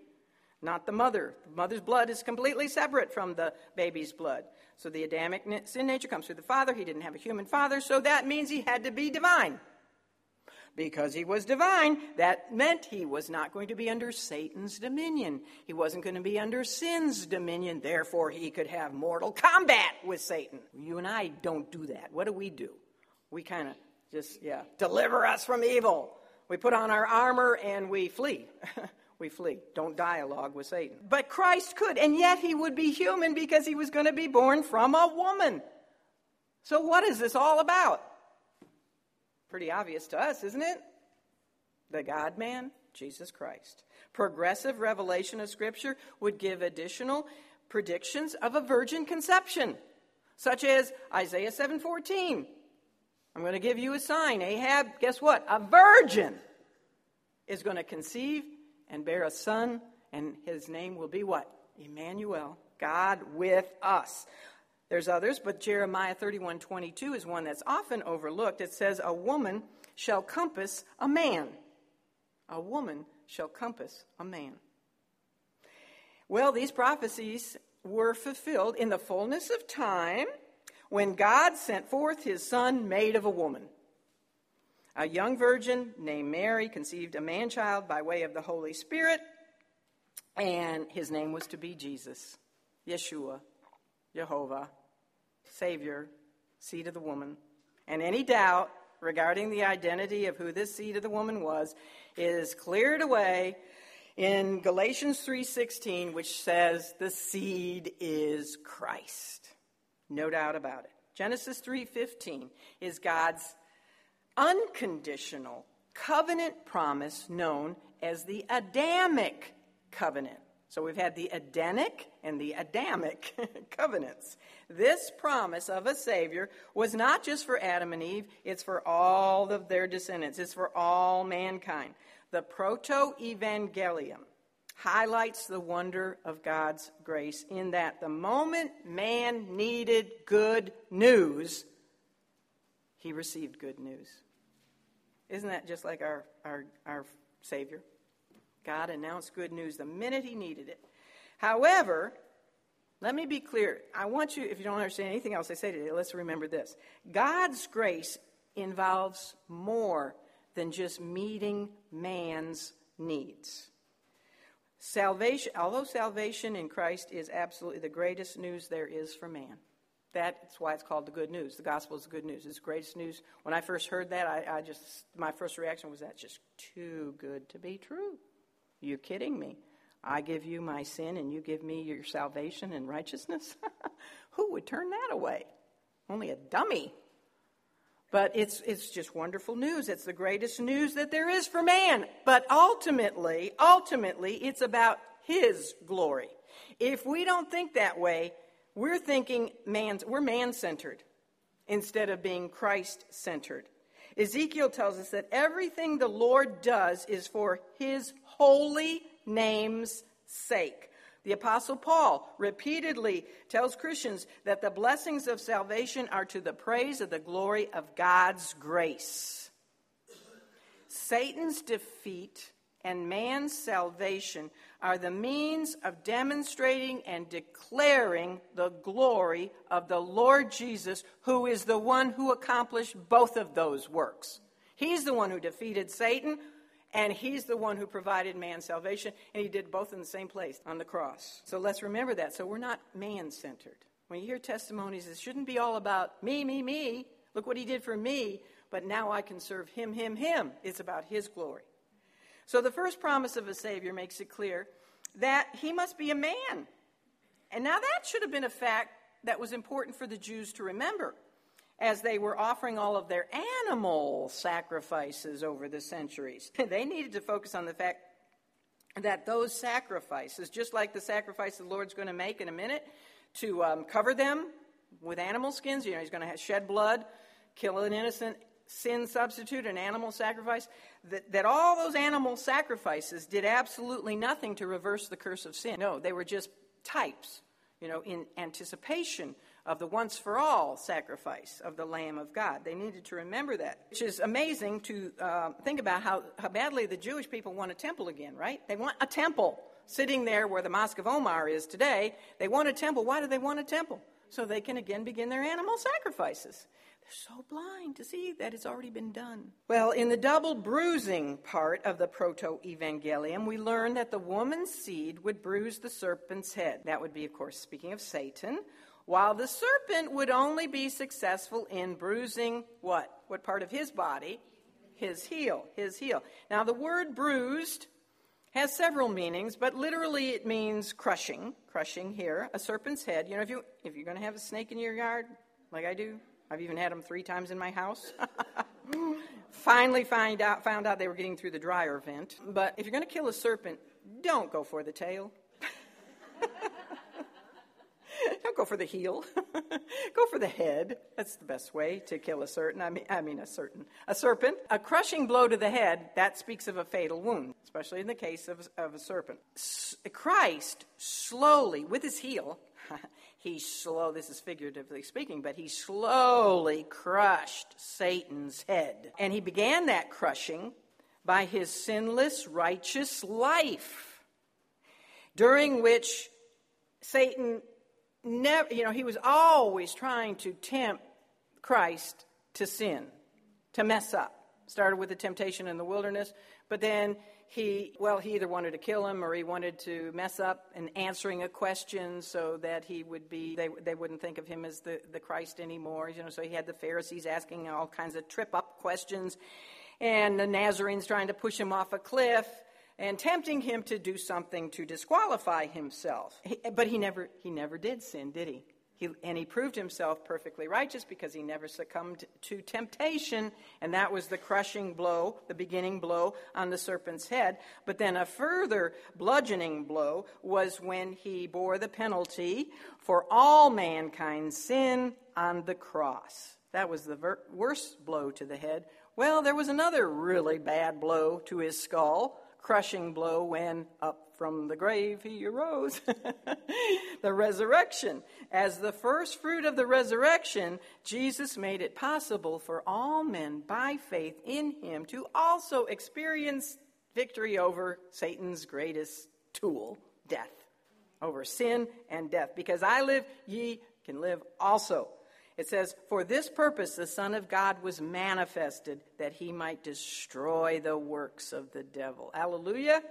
not the mother. The mother's blood is completely separate from the baby's blood. So the Adamic sin nature comes through the father. He didn't have a human father, so that means he had to be divine. Because he was divine, that meant he was not going to be under Satan's dominion. He wasn't going to be under sin's dominion. Therefore, he could have mortal combat with Satan. You and I don't do that. What do we do? We kind of just, yeah, deliver us from evil. We put on our armor and we flee. we flee. Don't dialogue with Satan. But Christ could, and yet he would be human because he was going to be born from a woman. So, what is this all about? Pretty obvious to us, isn't it? The God man, Jesus Christ. Progressive revelation of Scripture would give additional predictions of a virgin conception, such as Isaiah 7:14. I'm going to give you a sign. Ahab, guess what? A virgin is going to conceive and bear a son, and his name will be what? Emmanuel, God with us. There's others, but Jeremiah 31 22 is one that's often overlooked. It says, A woman shall compass a man. A woman shall compass a man. Well, these prophecies were fulfilled in the fullness of time when God sent forth his son made of a woman. A young virgin named Mary conceived a man child by way of the Holy Spirit, and his name was to be Jesus, Yeshua, Jehovah, Savior, seed of the woman. And any doubt regarding the identity of who this seed of the woman was is cleared away in Galatians 3:16 which says the seed is Christ. No doubt about it. Genesis 3:15 is God's unconditional covenant promise known as the Adamic covenant. So we've had the Edenic and the Adamic covenants. This promise of a Savior was not just for Adam and Eve, it's for all of their descendants, it's for all mankind. The Proto Evangelium highlights the wonder of God's grace in that the moment man needed good news, he received good news. Isn't that just like our, our, our Savior? God announced good news the minute he needed it. However, let me be clear. I want you, if you don't understand anything else I say today, let's remember this. God's grace involves more than just meeting man's needs. Salvation, although salvation in Christ is absolutely the greatest news there is for man, that's why it's called the good news. The gospel is the good news. It's the greatest news. When I first heard that, I, I just, my first reaction was that's just too good to be true. You kidding me? I give you my sin and you give me your salvation and righteousness? Who would turn that away? Only a dummy. But it's, it's just wonderful news. It's the greatest news that there is for man. But ultimately, ultimately, it's about his glory. If we don't think that way, we're thinking man's, we're man centered instead of being Christ centered. Ezekiel tells us that everything the Lord does is for his holy name's sake. The Apostle Paul repeatedly tells Christians that the blessings of salvation are to the praise of the glory of God's grace. Satan's defeat and man's salvation are the means of demonstrating and declaring the glory of the Lord Jesus, who is the one who accomplished both of those works. He's the one who defeated Satan, and he's the one who provided man salvation, and he did both in the same place on the cross. So let's remember that. So we're not man centered. When you hear testimonies, it shouldn't be all about me, me, me. Look what he did for me, but now I can serve him, him, him. It's about his glory. So the first promise of a Savior makes it clear that he must be a man. And now that should have been a fact that was important for the Jews to remember as they were offering all of their animal sacrifices over the centuries. they needed to focus on the fact that those sacrifices, just like the sacrifice the Lord's going to make in a minute, to um, cover them with animal skins, you know, he's going to shed blood, kill an innocent sin substitute, an animal sacrifice, that, that all those animal sacrifices did absolutely nothing to reverse the curse of sin. No, they were just types, you know, in anticipation of the once for all sacrifice of the Lamb of God. They needed to remember that, which is amazing to uh, think about how, how badly the Jewish people want a temple again, right? They want a temple sitting there where the Mosque of Omar is today. They want a temple. Why do they want a temple? So they can again begin their animal sacrifices. They're so blind to see that it's already been done. Well, in the double bruising part of the proto evangelium, we learn that the woman's seed would bruise the serpent's head. That would be, of course, speaking of Satan, while the serpent would only be successful in bruising what? What part of his body? His heel. His heel. Now, the word bruised has several meanings, but literally it means crushing. Crushing here. A serpent's head. You know, if, you, if you're going to have a snake in your yard, like I do, I've even had them three times in my house. Finally find out, found out they were getting through the dryer vent. But if you're going to kill a serpent, don't go for the tail. Don't go for the heel. go for the head. That's the best way to kill a certain. I mean, I mean a certain a serpent. A crushing blow to the head that speaks of a fatal wound, especially in the case of, of a serpent. S- Christ slowly, with his heel, he slow. This is figuratively speaking, but he slowly crushed Satan's head, and he began that crushing by his sinless, righteous life, during which Satan never, you know, he was always trying to tempt Christ to sin, to mess up. Started with the temptation in the wilderness, but then he, well, he either wanted to kill him or he wanted to mess up in answering a question so that he would be, they, they wouldn't think of him as the, the Christ anymore. You know, so he had the Pharisees asking all kinds of trip up questions and the Nazarenes trying to push him off a cliff and tempting him to do something to disqualify himself. He, but he never, he never did sin, did he? He, and he proved himself perfectly righteous because he never succumbed to temptation, and that was the crushing blow, the beginning blow on the serpent's head. But then a further bludgeoning blow was when he bore the penalty for all mankind's sin on the cross. That was the ver- worst blow to the head. Well, there was another really bad blow to his skull crushing blow when up from the grave he arose. the resurrection. As the first fruit of the resurrection, Jesus made it possible for all men by faith in him to also experience victory over Satan's greatest tool, death. Over sin and death. Because I live, ye can live also. It says, For this purpose the Son of God was manifested, that he might destroy the works of the devil. Hallelujah.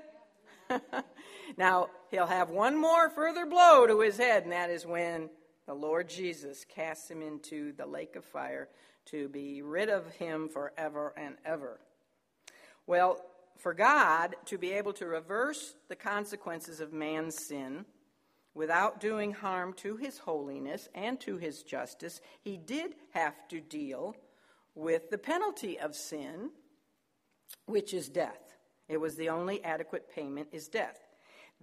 now, he'll have one more further blow to his head, and that is when the Lord Jesus casts him into the lake of fire to be rid of him forever and ever. Well, for God to be able to reverse the consequences of man's sin, without doing harm to his holiness and to his justice, he did have to deal with the penalty of sin, which is death. It was the only adequate payment is death.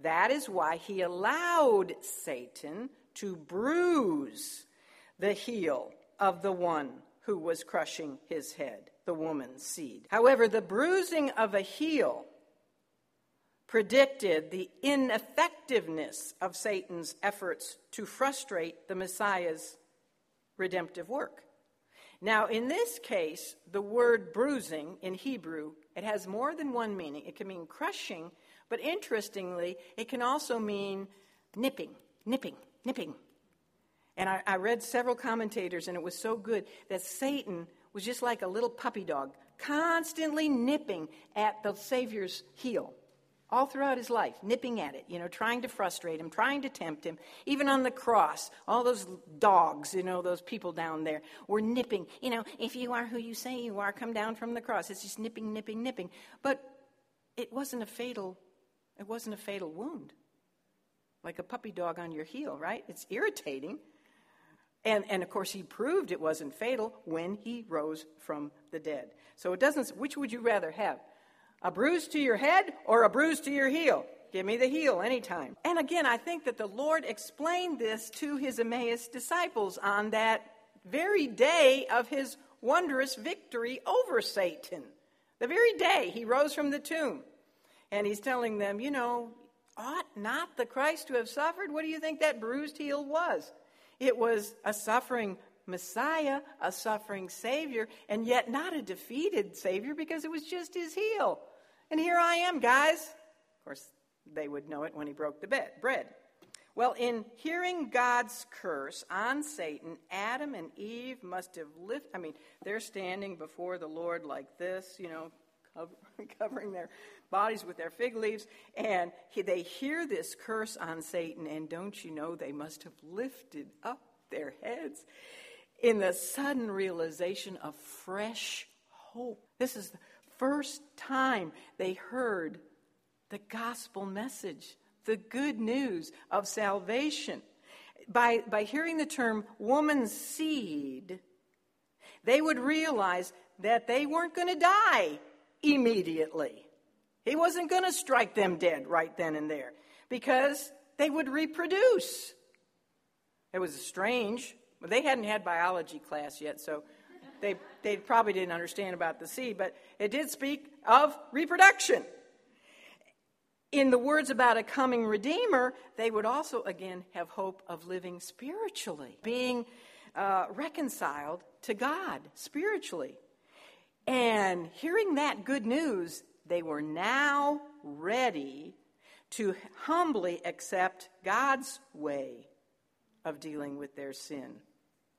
That is why he allowed Satan to bruise the heel of the one who was crushing his head, the woman's seed. However, the bruising of a heel predicted the ineffectiveness of Satan's efforts to frustrate the Messiah's redemptive work. Now, in this case, the word bruising in Hebrew, it has more than one meaning. It can mean crushing, but interestingly, it can also mean nipping, nipping, nipping. And I, I read several commentators, and it was so good that Satan was just like a little puppy dog, constantly nipping at the Savior's heel all throughout his life, nipping at it, you know, trying to frustrate him, trying to tempt him. Even on the cross, all those dogs, you know, those people down there were nipping. You know, if you are who you say you are, come down from the cross. It's just nipping, nipping, nipping. But it wasn't a fatal, it wasn't a fatal wound. Like a puppy dog on your heel, right? It's irritating. And, and of course, he proved it wasn't fatal when he rose from the dead. So it doesn't, which would you rather have? A bruise to your head or a bruise to your heel? Give me the heel anytime. And again, I think that the Lord explained this to his Emmaus disciples on that very day of his wondrous victory over Satan. The very day he rose from the tomb. And he's telling them, you know, ought not the Christ to have suffered? What do you think that bruised heel was? It was a suffering Messiah, a suffering Savior, and yet not a defeated Savior because it was just his heel. And here I am, guys. Of course, they would know it when he broke the bed, bread. Well, in hearing God's curse on Satan, Adam and Eve must have lived. I mean, they're standing before the Lord like this, you know, covering their bodies with their fig leaves, and they hear this curse on Satan, and don't you know they must have lifted up their heads in the sudden realization of fresh hope. This is first time they heard the gospel message, the good news of salvation. By, by hearing the term woman's seed, they would realize that they weren't going to die immediately. He wasn't going to strike them dead right then and there because they would reproduce. It was strange they hadn't had biology class yet, so they, they probably didn't understand about the seed, but it did speak of reproduction. In the words about a coming Redeemer, they would also again have hope of living spiritually, being uh, reconciled to God spiritually. And hearing that good news, they were now ready to humbly accept God's way of dealing with their sin.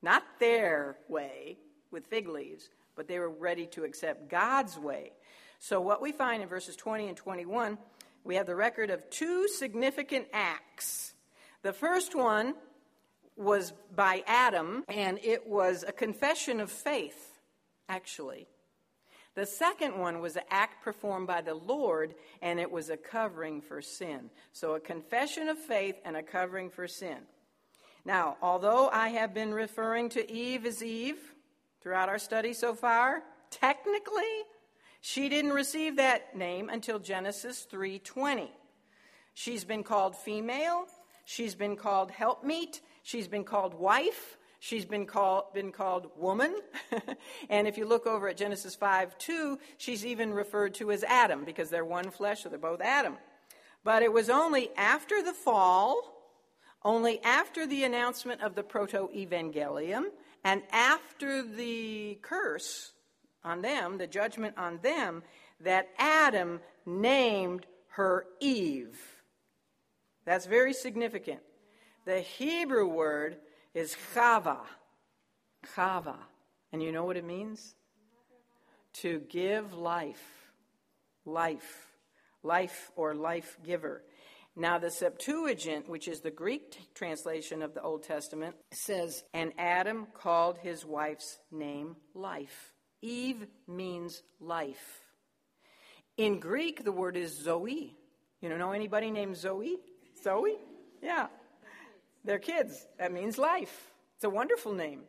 Not their way, with fig leaves, but they were ready to accept God's way. So, what we find in verses 20 and 21, we have the record of two significant acts. The first one was by Adam, and it was a confession of faith, actually. The second one was an act performed by the Lord, and it was a covering for sin. So, a confession of faith and a covering for sin. Now, although I have been referring to Eve as Eve throughout our study so far, technically, she didn't receive that name until Genesis 3:20. She's been called female, she's been called helpmeet, she's been called wife, She's been called, been called woman. and if you look over at Genesis 5 2, she's even referred to as Adam because they're one flesh, so they're both Adam. But it was only after the fall, only after the announcement of the proto evangelium, and after the curse on them, the judgment on them, that Adam named her Eve. That's very significant. The Hebrew word is chava. Chava. And you know what it means? To give life. Life. Life or life giver. Now, the Septuagint, which is the Greek t- translation of the Old Testament, says, And Adam called his wife's name life. Eve means life. In Greek, the word is Zoe. You don't know anybody named Zoe? Zoe? Yeah. They're kids. That means life. It's a wonderful name.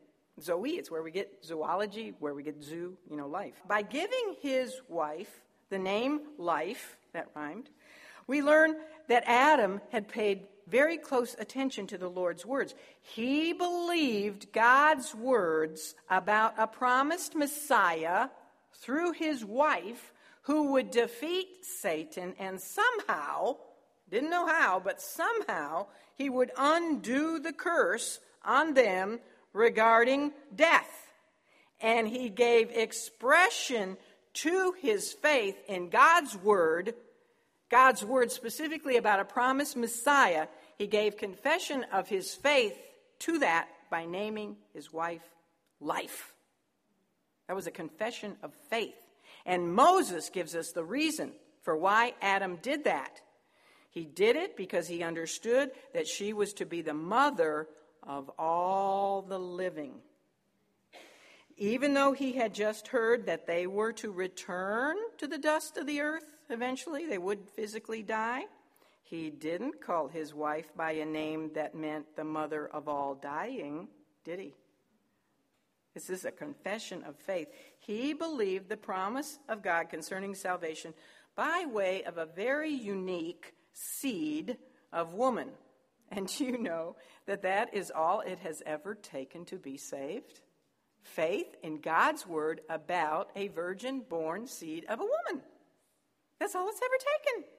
Zoe, it's where we get zoology, where we get zoo, you know, life. By giving his wife the name life, that rhymed, we learn that Adam had paid very close attention to the Lord's words. He believed God's words about a promised Messiah through his wife who would defeat Satan and somehow didn't know how, but somehow he would undo the curse on them regarding death. And he gave expression to his faith in God's word, God's word specifically about a promised Messiah. He gave confession of his faith to that by naming his wife Life. That was a confession of faith. And Moses gives us the reason for why Adam did that. He did it because he understood that she was to be the mother of all the living. Even though he had just heard that they were to return to the dust of the earth eventually, they would physically die, he didn't call his wife by a name that meant the mother of all dying, did he? This is a confession of faith. He believed the promise of God concerning salvation by way of a very unique seed of woman. And you know that that is all it has ever taken to be saved? Faith in God's word about a virgin born seed of a woman. That's all it's ever taken.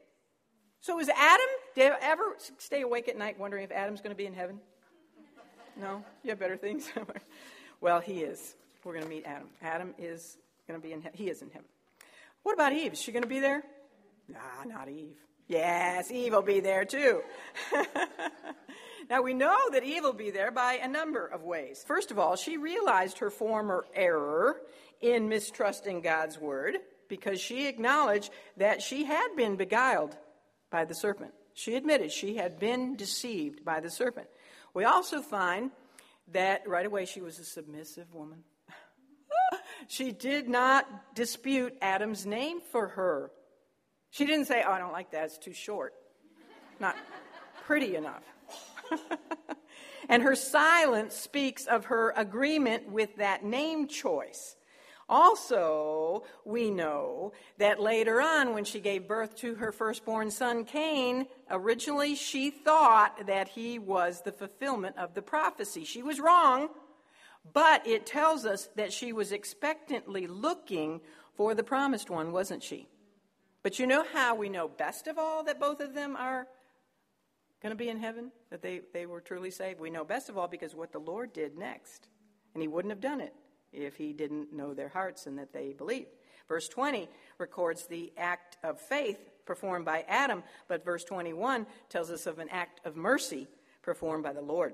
So is Adam, did ever stay awake at night wondering if Adam's going to be in heaven? No? You have better things? well, he is. We're going to meet Adam. Adam is going to be in heaven. He is in heaven. What about Eve? Is she going to be there? Nah, not Eve. Yes, Eve will be there too. now we know that Eve will be there by a number of ways. First of all, she realized her former error in mistrusting God's word because she acknowledged that she had been beguiled by the serpent. She admitted she had been deceived by the serpent. We also find that right away she was a submissive woman. she did not dispute Adam's name for her. She didn't say, Oh, I don't like that, it's too short. Not pretty enough. and her silence speaks of her agreement with that name choice. Also, we know that later on, when she gave birth to her firstborn son Cain, originally she thought that he was the fulfillment of the prophecy. She was wrong, but it tells us that she was expectantly looking for the promised one, wasn't she? But you know how we know best of all that both of them are going to be in heaven? That they, they were truly saved? We know best of all because what the Lord did next. And He wouldn't have done it if He didn't know their hearts and that they believed. Verse 20 records the act of faith performed by Adam, but verse 21 tells us of an act of mercy performed by the Lord.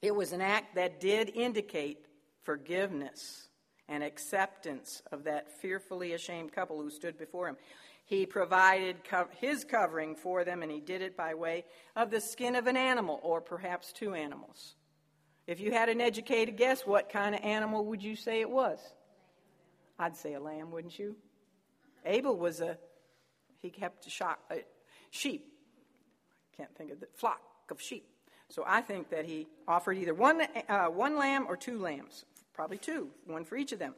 It was an act that did indicate forgiveness and acceptance of that fearfully ashamed couple who stood before him. He provided co- his covering for them, and he did it by way of the skin of an animal, or perhaps two animals. If you had an educated guess, what kind of animal would you say it was? I'd say a lamb, wouldn't you? Abel was a, he kept a, shock, a sheep. I can't think of the flock of sheep. So I think that he offered either one, uh, one lamb or two lambs, probably two, one for each of them.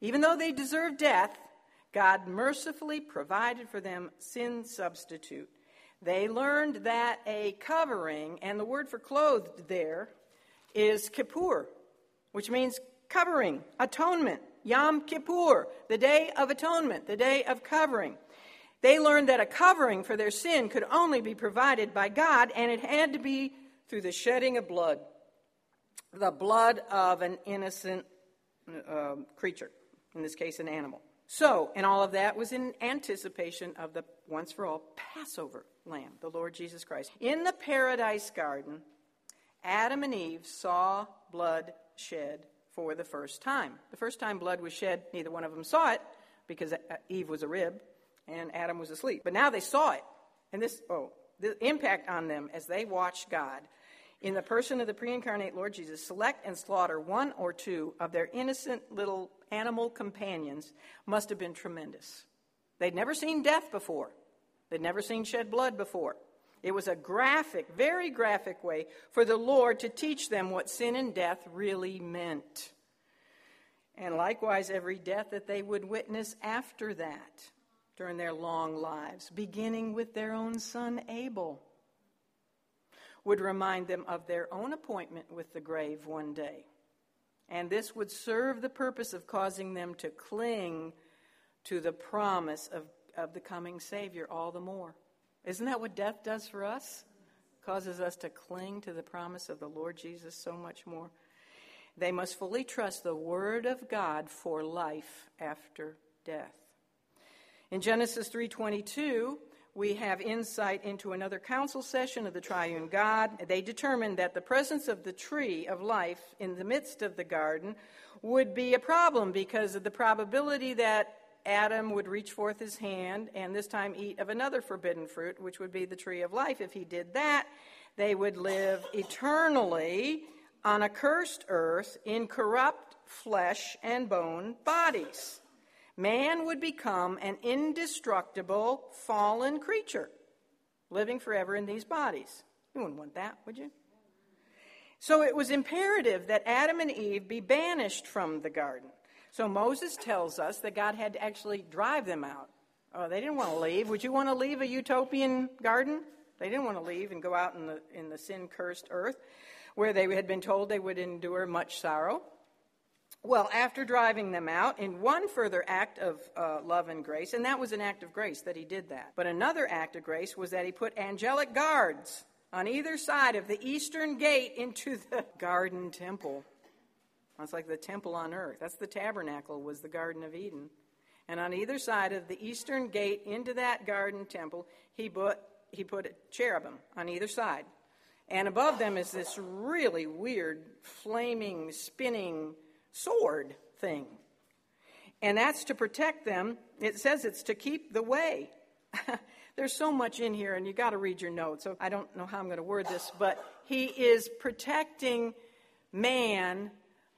Even though they deserved death, God mercifully provided for them sin substitute. They learned that a covering, and the word for clothed there is kippur, which means covering, atonement, Yom Kippur, the day of atonement, the day of covering. They learned that a covering for their sin could only be provided by God, and it had to be through the shedding of blood, the blood of an innocent uh, creature, in this case, an animal. So, and all of that was in anticipation of the once for all Passover lamb, the Lord Jesus Christ. In the paradise garden, Adam and Eve saw blood shed for the first time. The first time blood was shed, neither one of them saw it because uh, Eve was a rib and Adam was asleep. But now they saw it. And this, oh, the impact on them as they watched God in the person of the pre incarnate Lord Jesus select and slaughter one or two of their innocent little animal companions must have been tremendous. They'd never seen death before, they'd never seen shed blood before. It was a graphic, very graphic way for the Lord to teach them what sin and death really meant. And likewise, every death that they would witness after that during their long lives, beginning with their own son Abel, would remind them of their own appointment with the grave one day. And this would serve the purpose of causing them to cling to the promise of, of the coming Savior all the more. Isn't that what death does for us? Causes us to cling to the promise of the Lord Jesus so much more. They must fully trust the Word of God for life after death. In Genesis 3:22, we have insight into another council session of the triune God. They determined that the presence of the tree of life in the midst of the garden would be a problem because of the probability that Adam would reach forth his hand and this time eat of another forbidden fruit, which would be the tree of life. If he did that, they would live eternally on a cursed earth in corrupt flesh and bone bodies. Man would become an indestructible fallen creature, living forever in these bodies. You wouldn't want that, would you? So it was imperative that Adam and Eve be banished from the garden. So Moses tells us that God had to actually drive them out. Oh, they didn't want to leave. Would you want to leave a utopian garden? They didn't want to leave and go out in the, in the sin cursed earth where they had been told they would endure much sorrow. Well, after driving them out, in one further act of uh, love and grace, and that was an act of grace that he did that. But another act of grace was that he put angelic guards on either side of the eastern gate into the garden temple. It's like the temple on earth. That's the tabernacle, was the Garden of Eden. And on either side of the eastern gate into that garden temple, he put, he put a cherubim on either side. And above them is this really weird, flaming, spinning sword thing. And that's to protect them. It says it's to keep the way. There's so much in here, and you got to read your notes. So I don't know how I'm going to word this, but he is protecting man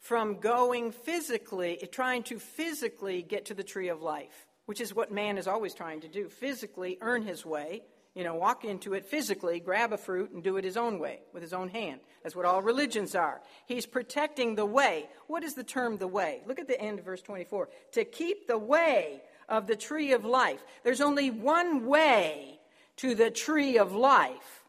from going physically, trying to physically get to the tree of life, which is what man is always trying to do physically earn his way, you know, walk into it physically, grab a fruit, and do it his own way, with his own hand. That's what all religions are. He's protecting the way. What is the term the way? Look at the end of verse 24. To keep the way of the tree of life. There's only one way to the tree of life,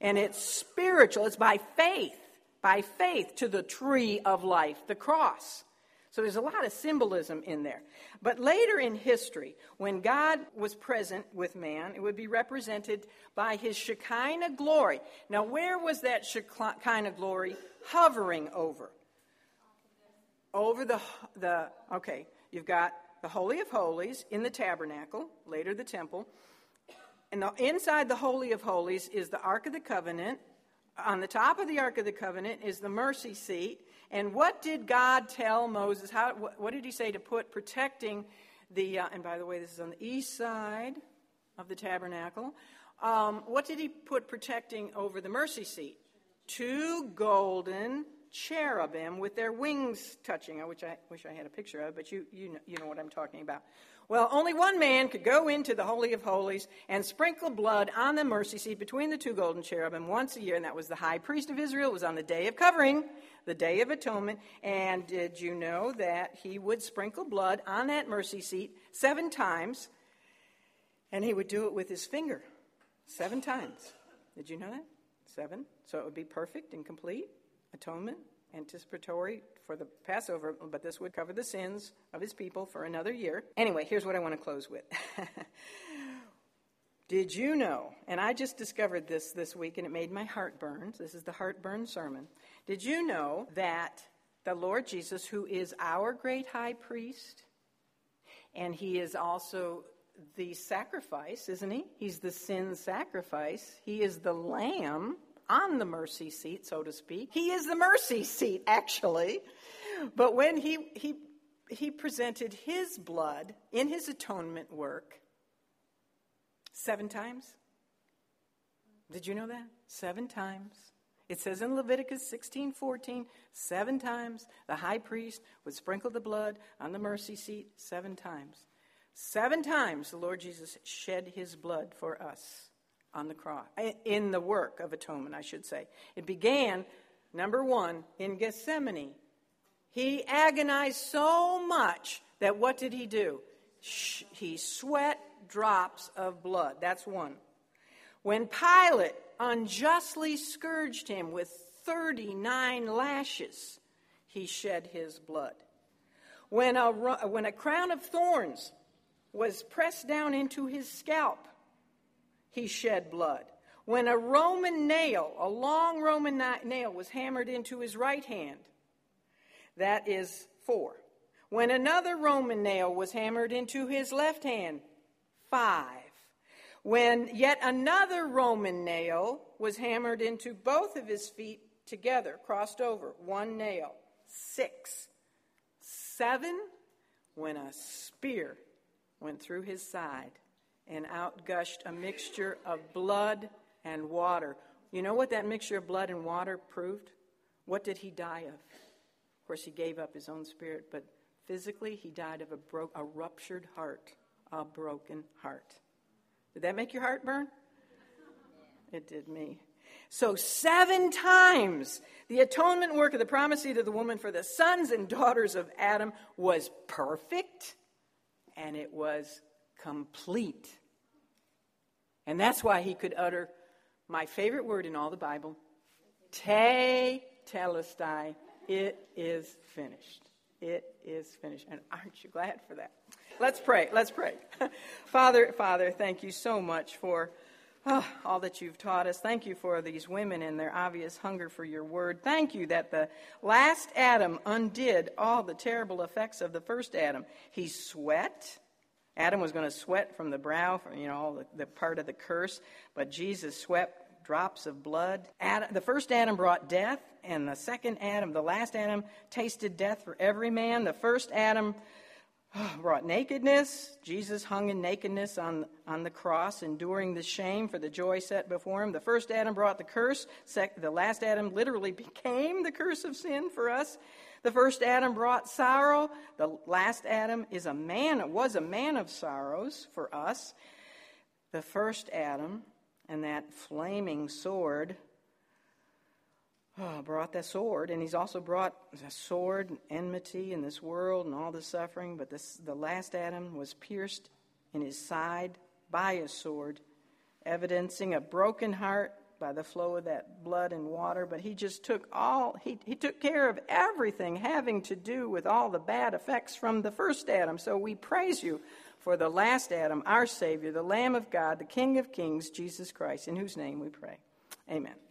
and it's spiritual, it's by faith by faith to the tree of life, the cross. So there's a lot of symbolism in there. But later in history, when God was present with man, it would be represented by his Shekinah glory. Now, where was that Shekinah glory hovering over? Over the, the okay, you've got the Holy of Holies in the tabernacle, later the temple. And the, inside the Holy of Holies is the Ark of the Covenant, on the top of the Ark of the Covenant is the mercy seat. And what did God tell Moses? How, what did he say to put protecting the, uh, and by the way, this is on the east side of the tabernacle. Um, what did he put protecting over the mercy seat? Two golden cherubim with their wings touching, which I wish I had a picture of, but you, you, know, you know what I'm talking about. Well, only one man could go into the Holy of Holies and sprinkle blood on the mercy seat between the two golden cherubim once a year, and that was the high priest of Israel. It was on the day of covering, the day of atonement. And did you know that he would sprinkle blood on that mercy seat seven times, and he would do it with his finger seven times? Did you know that? Seven. So it would be perfect and complete atonement, anticipatory for the Passover, but this would cover the sins of his people for another year. Anyway, here's what I want to close with. Did you know, and I just discovered this this week and it made my heart burn. This is the heartburn sermon. Did you know that the Lord Jesus, who is our great high priest, and he is also the sacrifice, isn't he? He's the sin sacrifice. He is the lamb on the mercy seat, so to speak. He is the mercy seat, actually. But when he, he, he presented his blood in his atonement work seven times. Did you know that? Seven times. It says in Leviticus 16 14, seven times the high priest would sprinkle the blood on the mercy seat, seven times. Seven times the Lord Jesus shed his blood for us on the cross, eh, in the work of atonement, I should say. It began, number one, in Gethsemane. He agonized so much that what did he do? He sweat drops of blood. That's one. When Pilate unjustly scourged him with 39 lashes, he shed his blood. When a, when a crown of thorns was pressed down into his scalp, he shed blood. When a Roman nail, a long Roman nail, was hammered into his right hand, that is four. When another Roman nail was hammered into his left hand, five. When yet another Roman nail was hammered into both of his feet together, crossed over, one nail, six. Seven, when a spear went through his side, and out gushed a mixture of blood and water. You know what that mixture of blood and water proved? What did he die of? Of course, he gave up his own spirit, but physically, he died of a, bro- a ruptured heart, a broken heart. Did that make your heart burn? It did me. So, seven times the atonement work of the promised seed of the woman for the sons and daughters of Adam was perfect and it was complete. And that's why he could utter my favorite word in all the Bible, te telestai. It is finished. It is finished. And aren't you glad for that? Let's pray. Let's pray. Father, Father, thank you so much for oh, all that you've taught us. Thank you for these women and their obvious hunger for your word. Thank you that the last Adam undid all the terrible effects of the first Adam. He sweat. Adam was going to sweat from the brow, from, you know, the, the part of the curse, but Jesus sweat drops of blood. Adam, the first Adam brought death, and the second Adam, the last Adam, tasted death for every man. The first Adam brought nakedness. Jesus hung in nakedness on, on the cross, enduring the shame for the joy set before him. The first Adam brought the curse. Sec- the last Adam literally became the curse of sin for us. The first Adam brought sorrow. The last Adam is a man, was a man of sorrows for us. The first Adam and that flaming sword oh, brought the sword, and he's also brought the sword and enmity in this world and all the suffering. But this, the last Adam was pierced in his side by a sword, evidencing a broken heart by the flow of that blood and water, but he just took all, he, he took care of everything having to do with all the bad effects from the first Adam. So we praise you for the last Adam, our Savior, the Lamb of God, the King of Kings, Jesus Christ, in whose name we pray. Amen.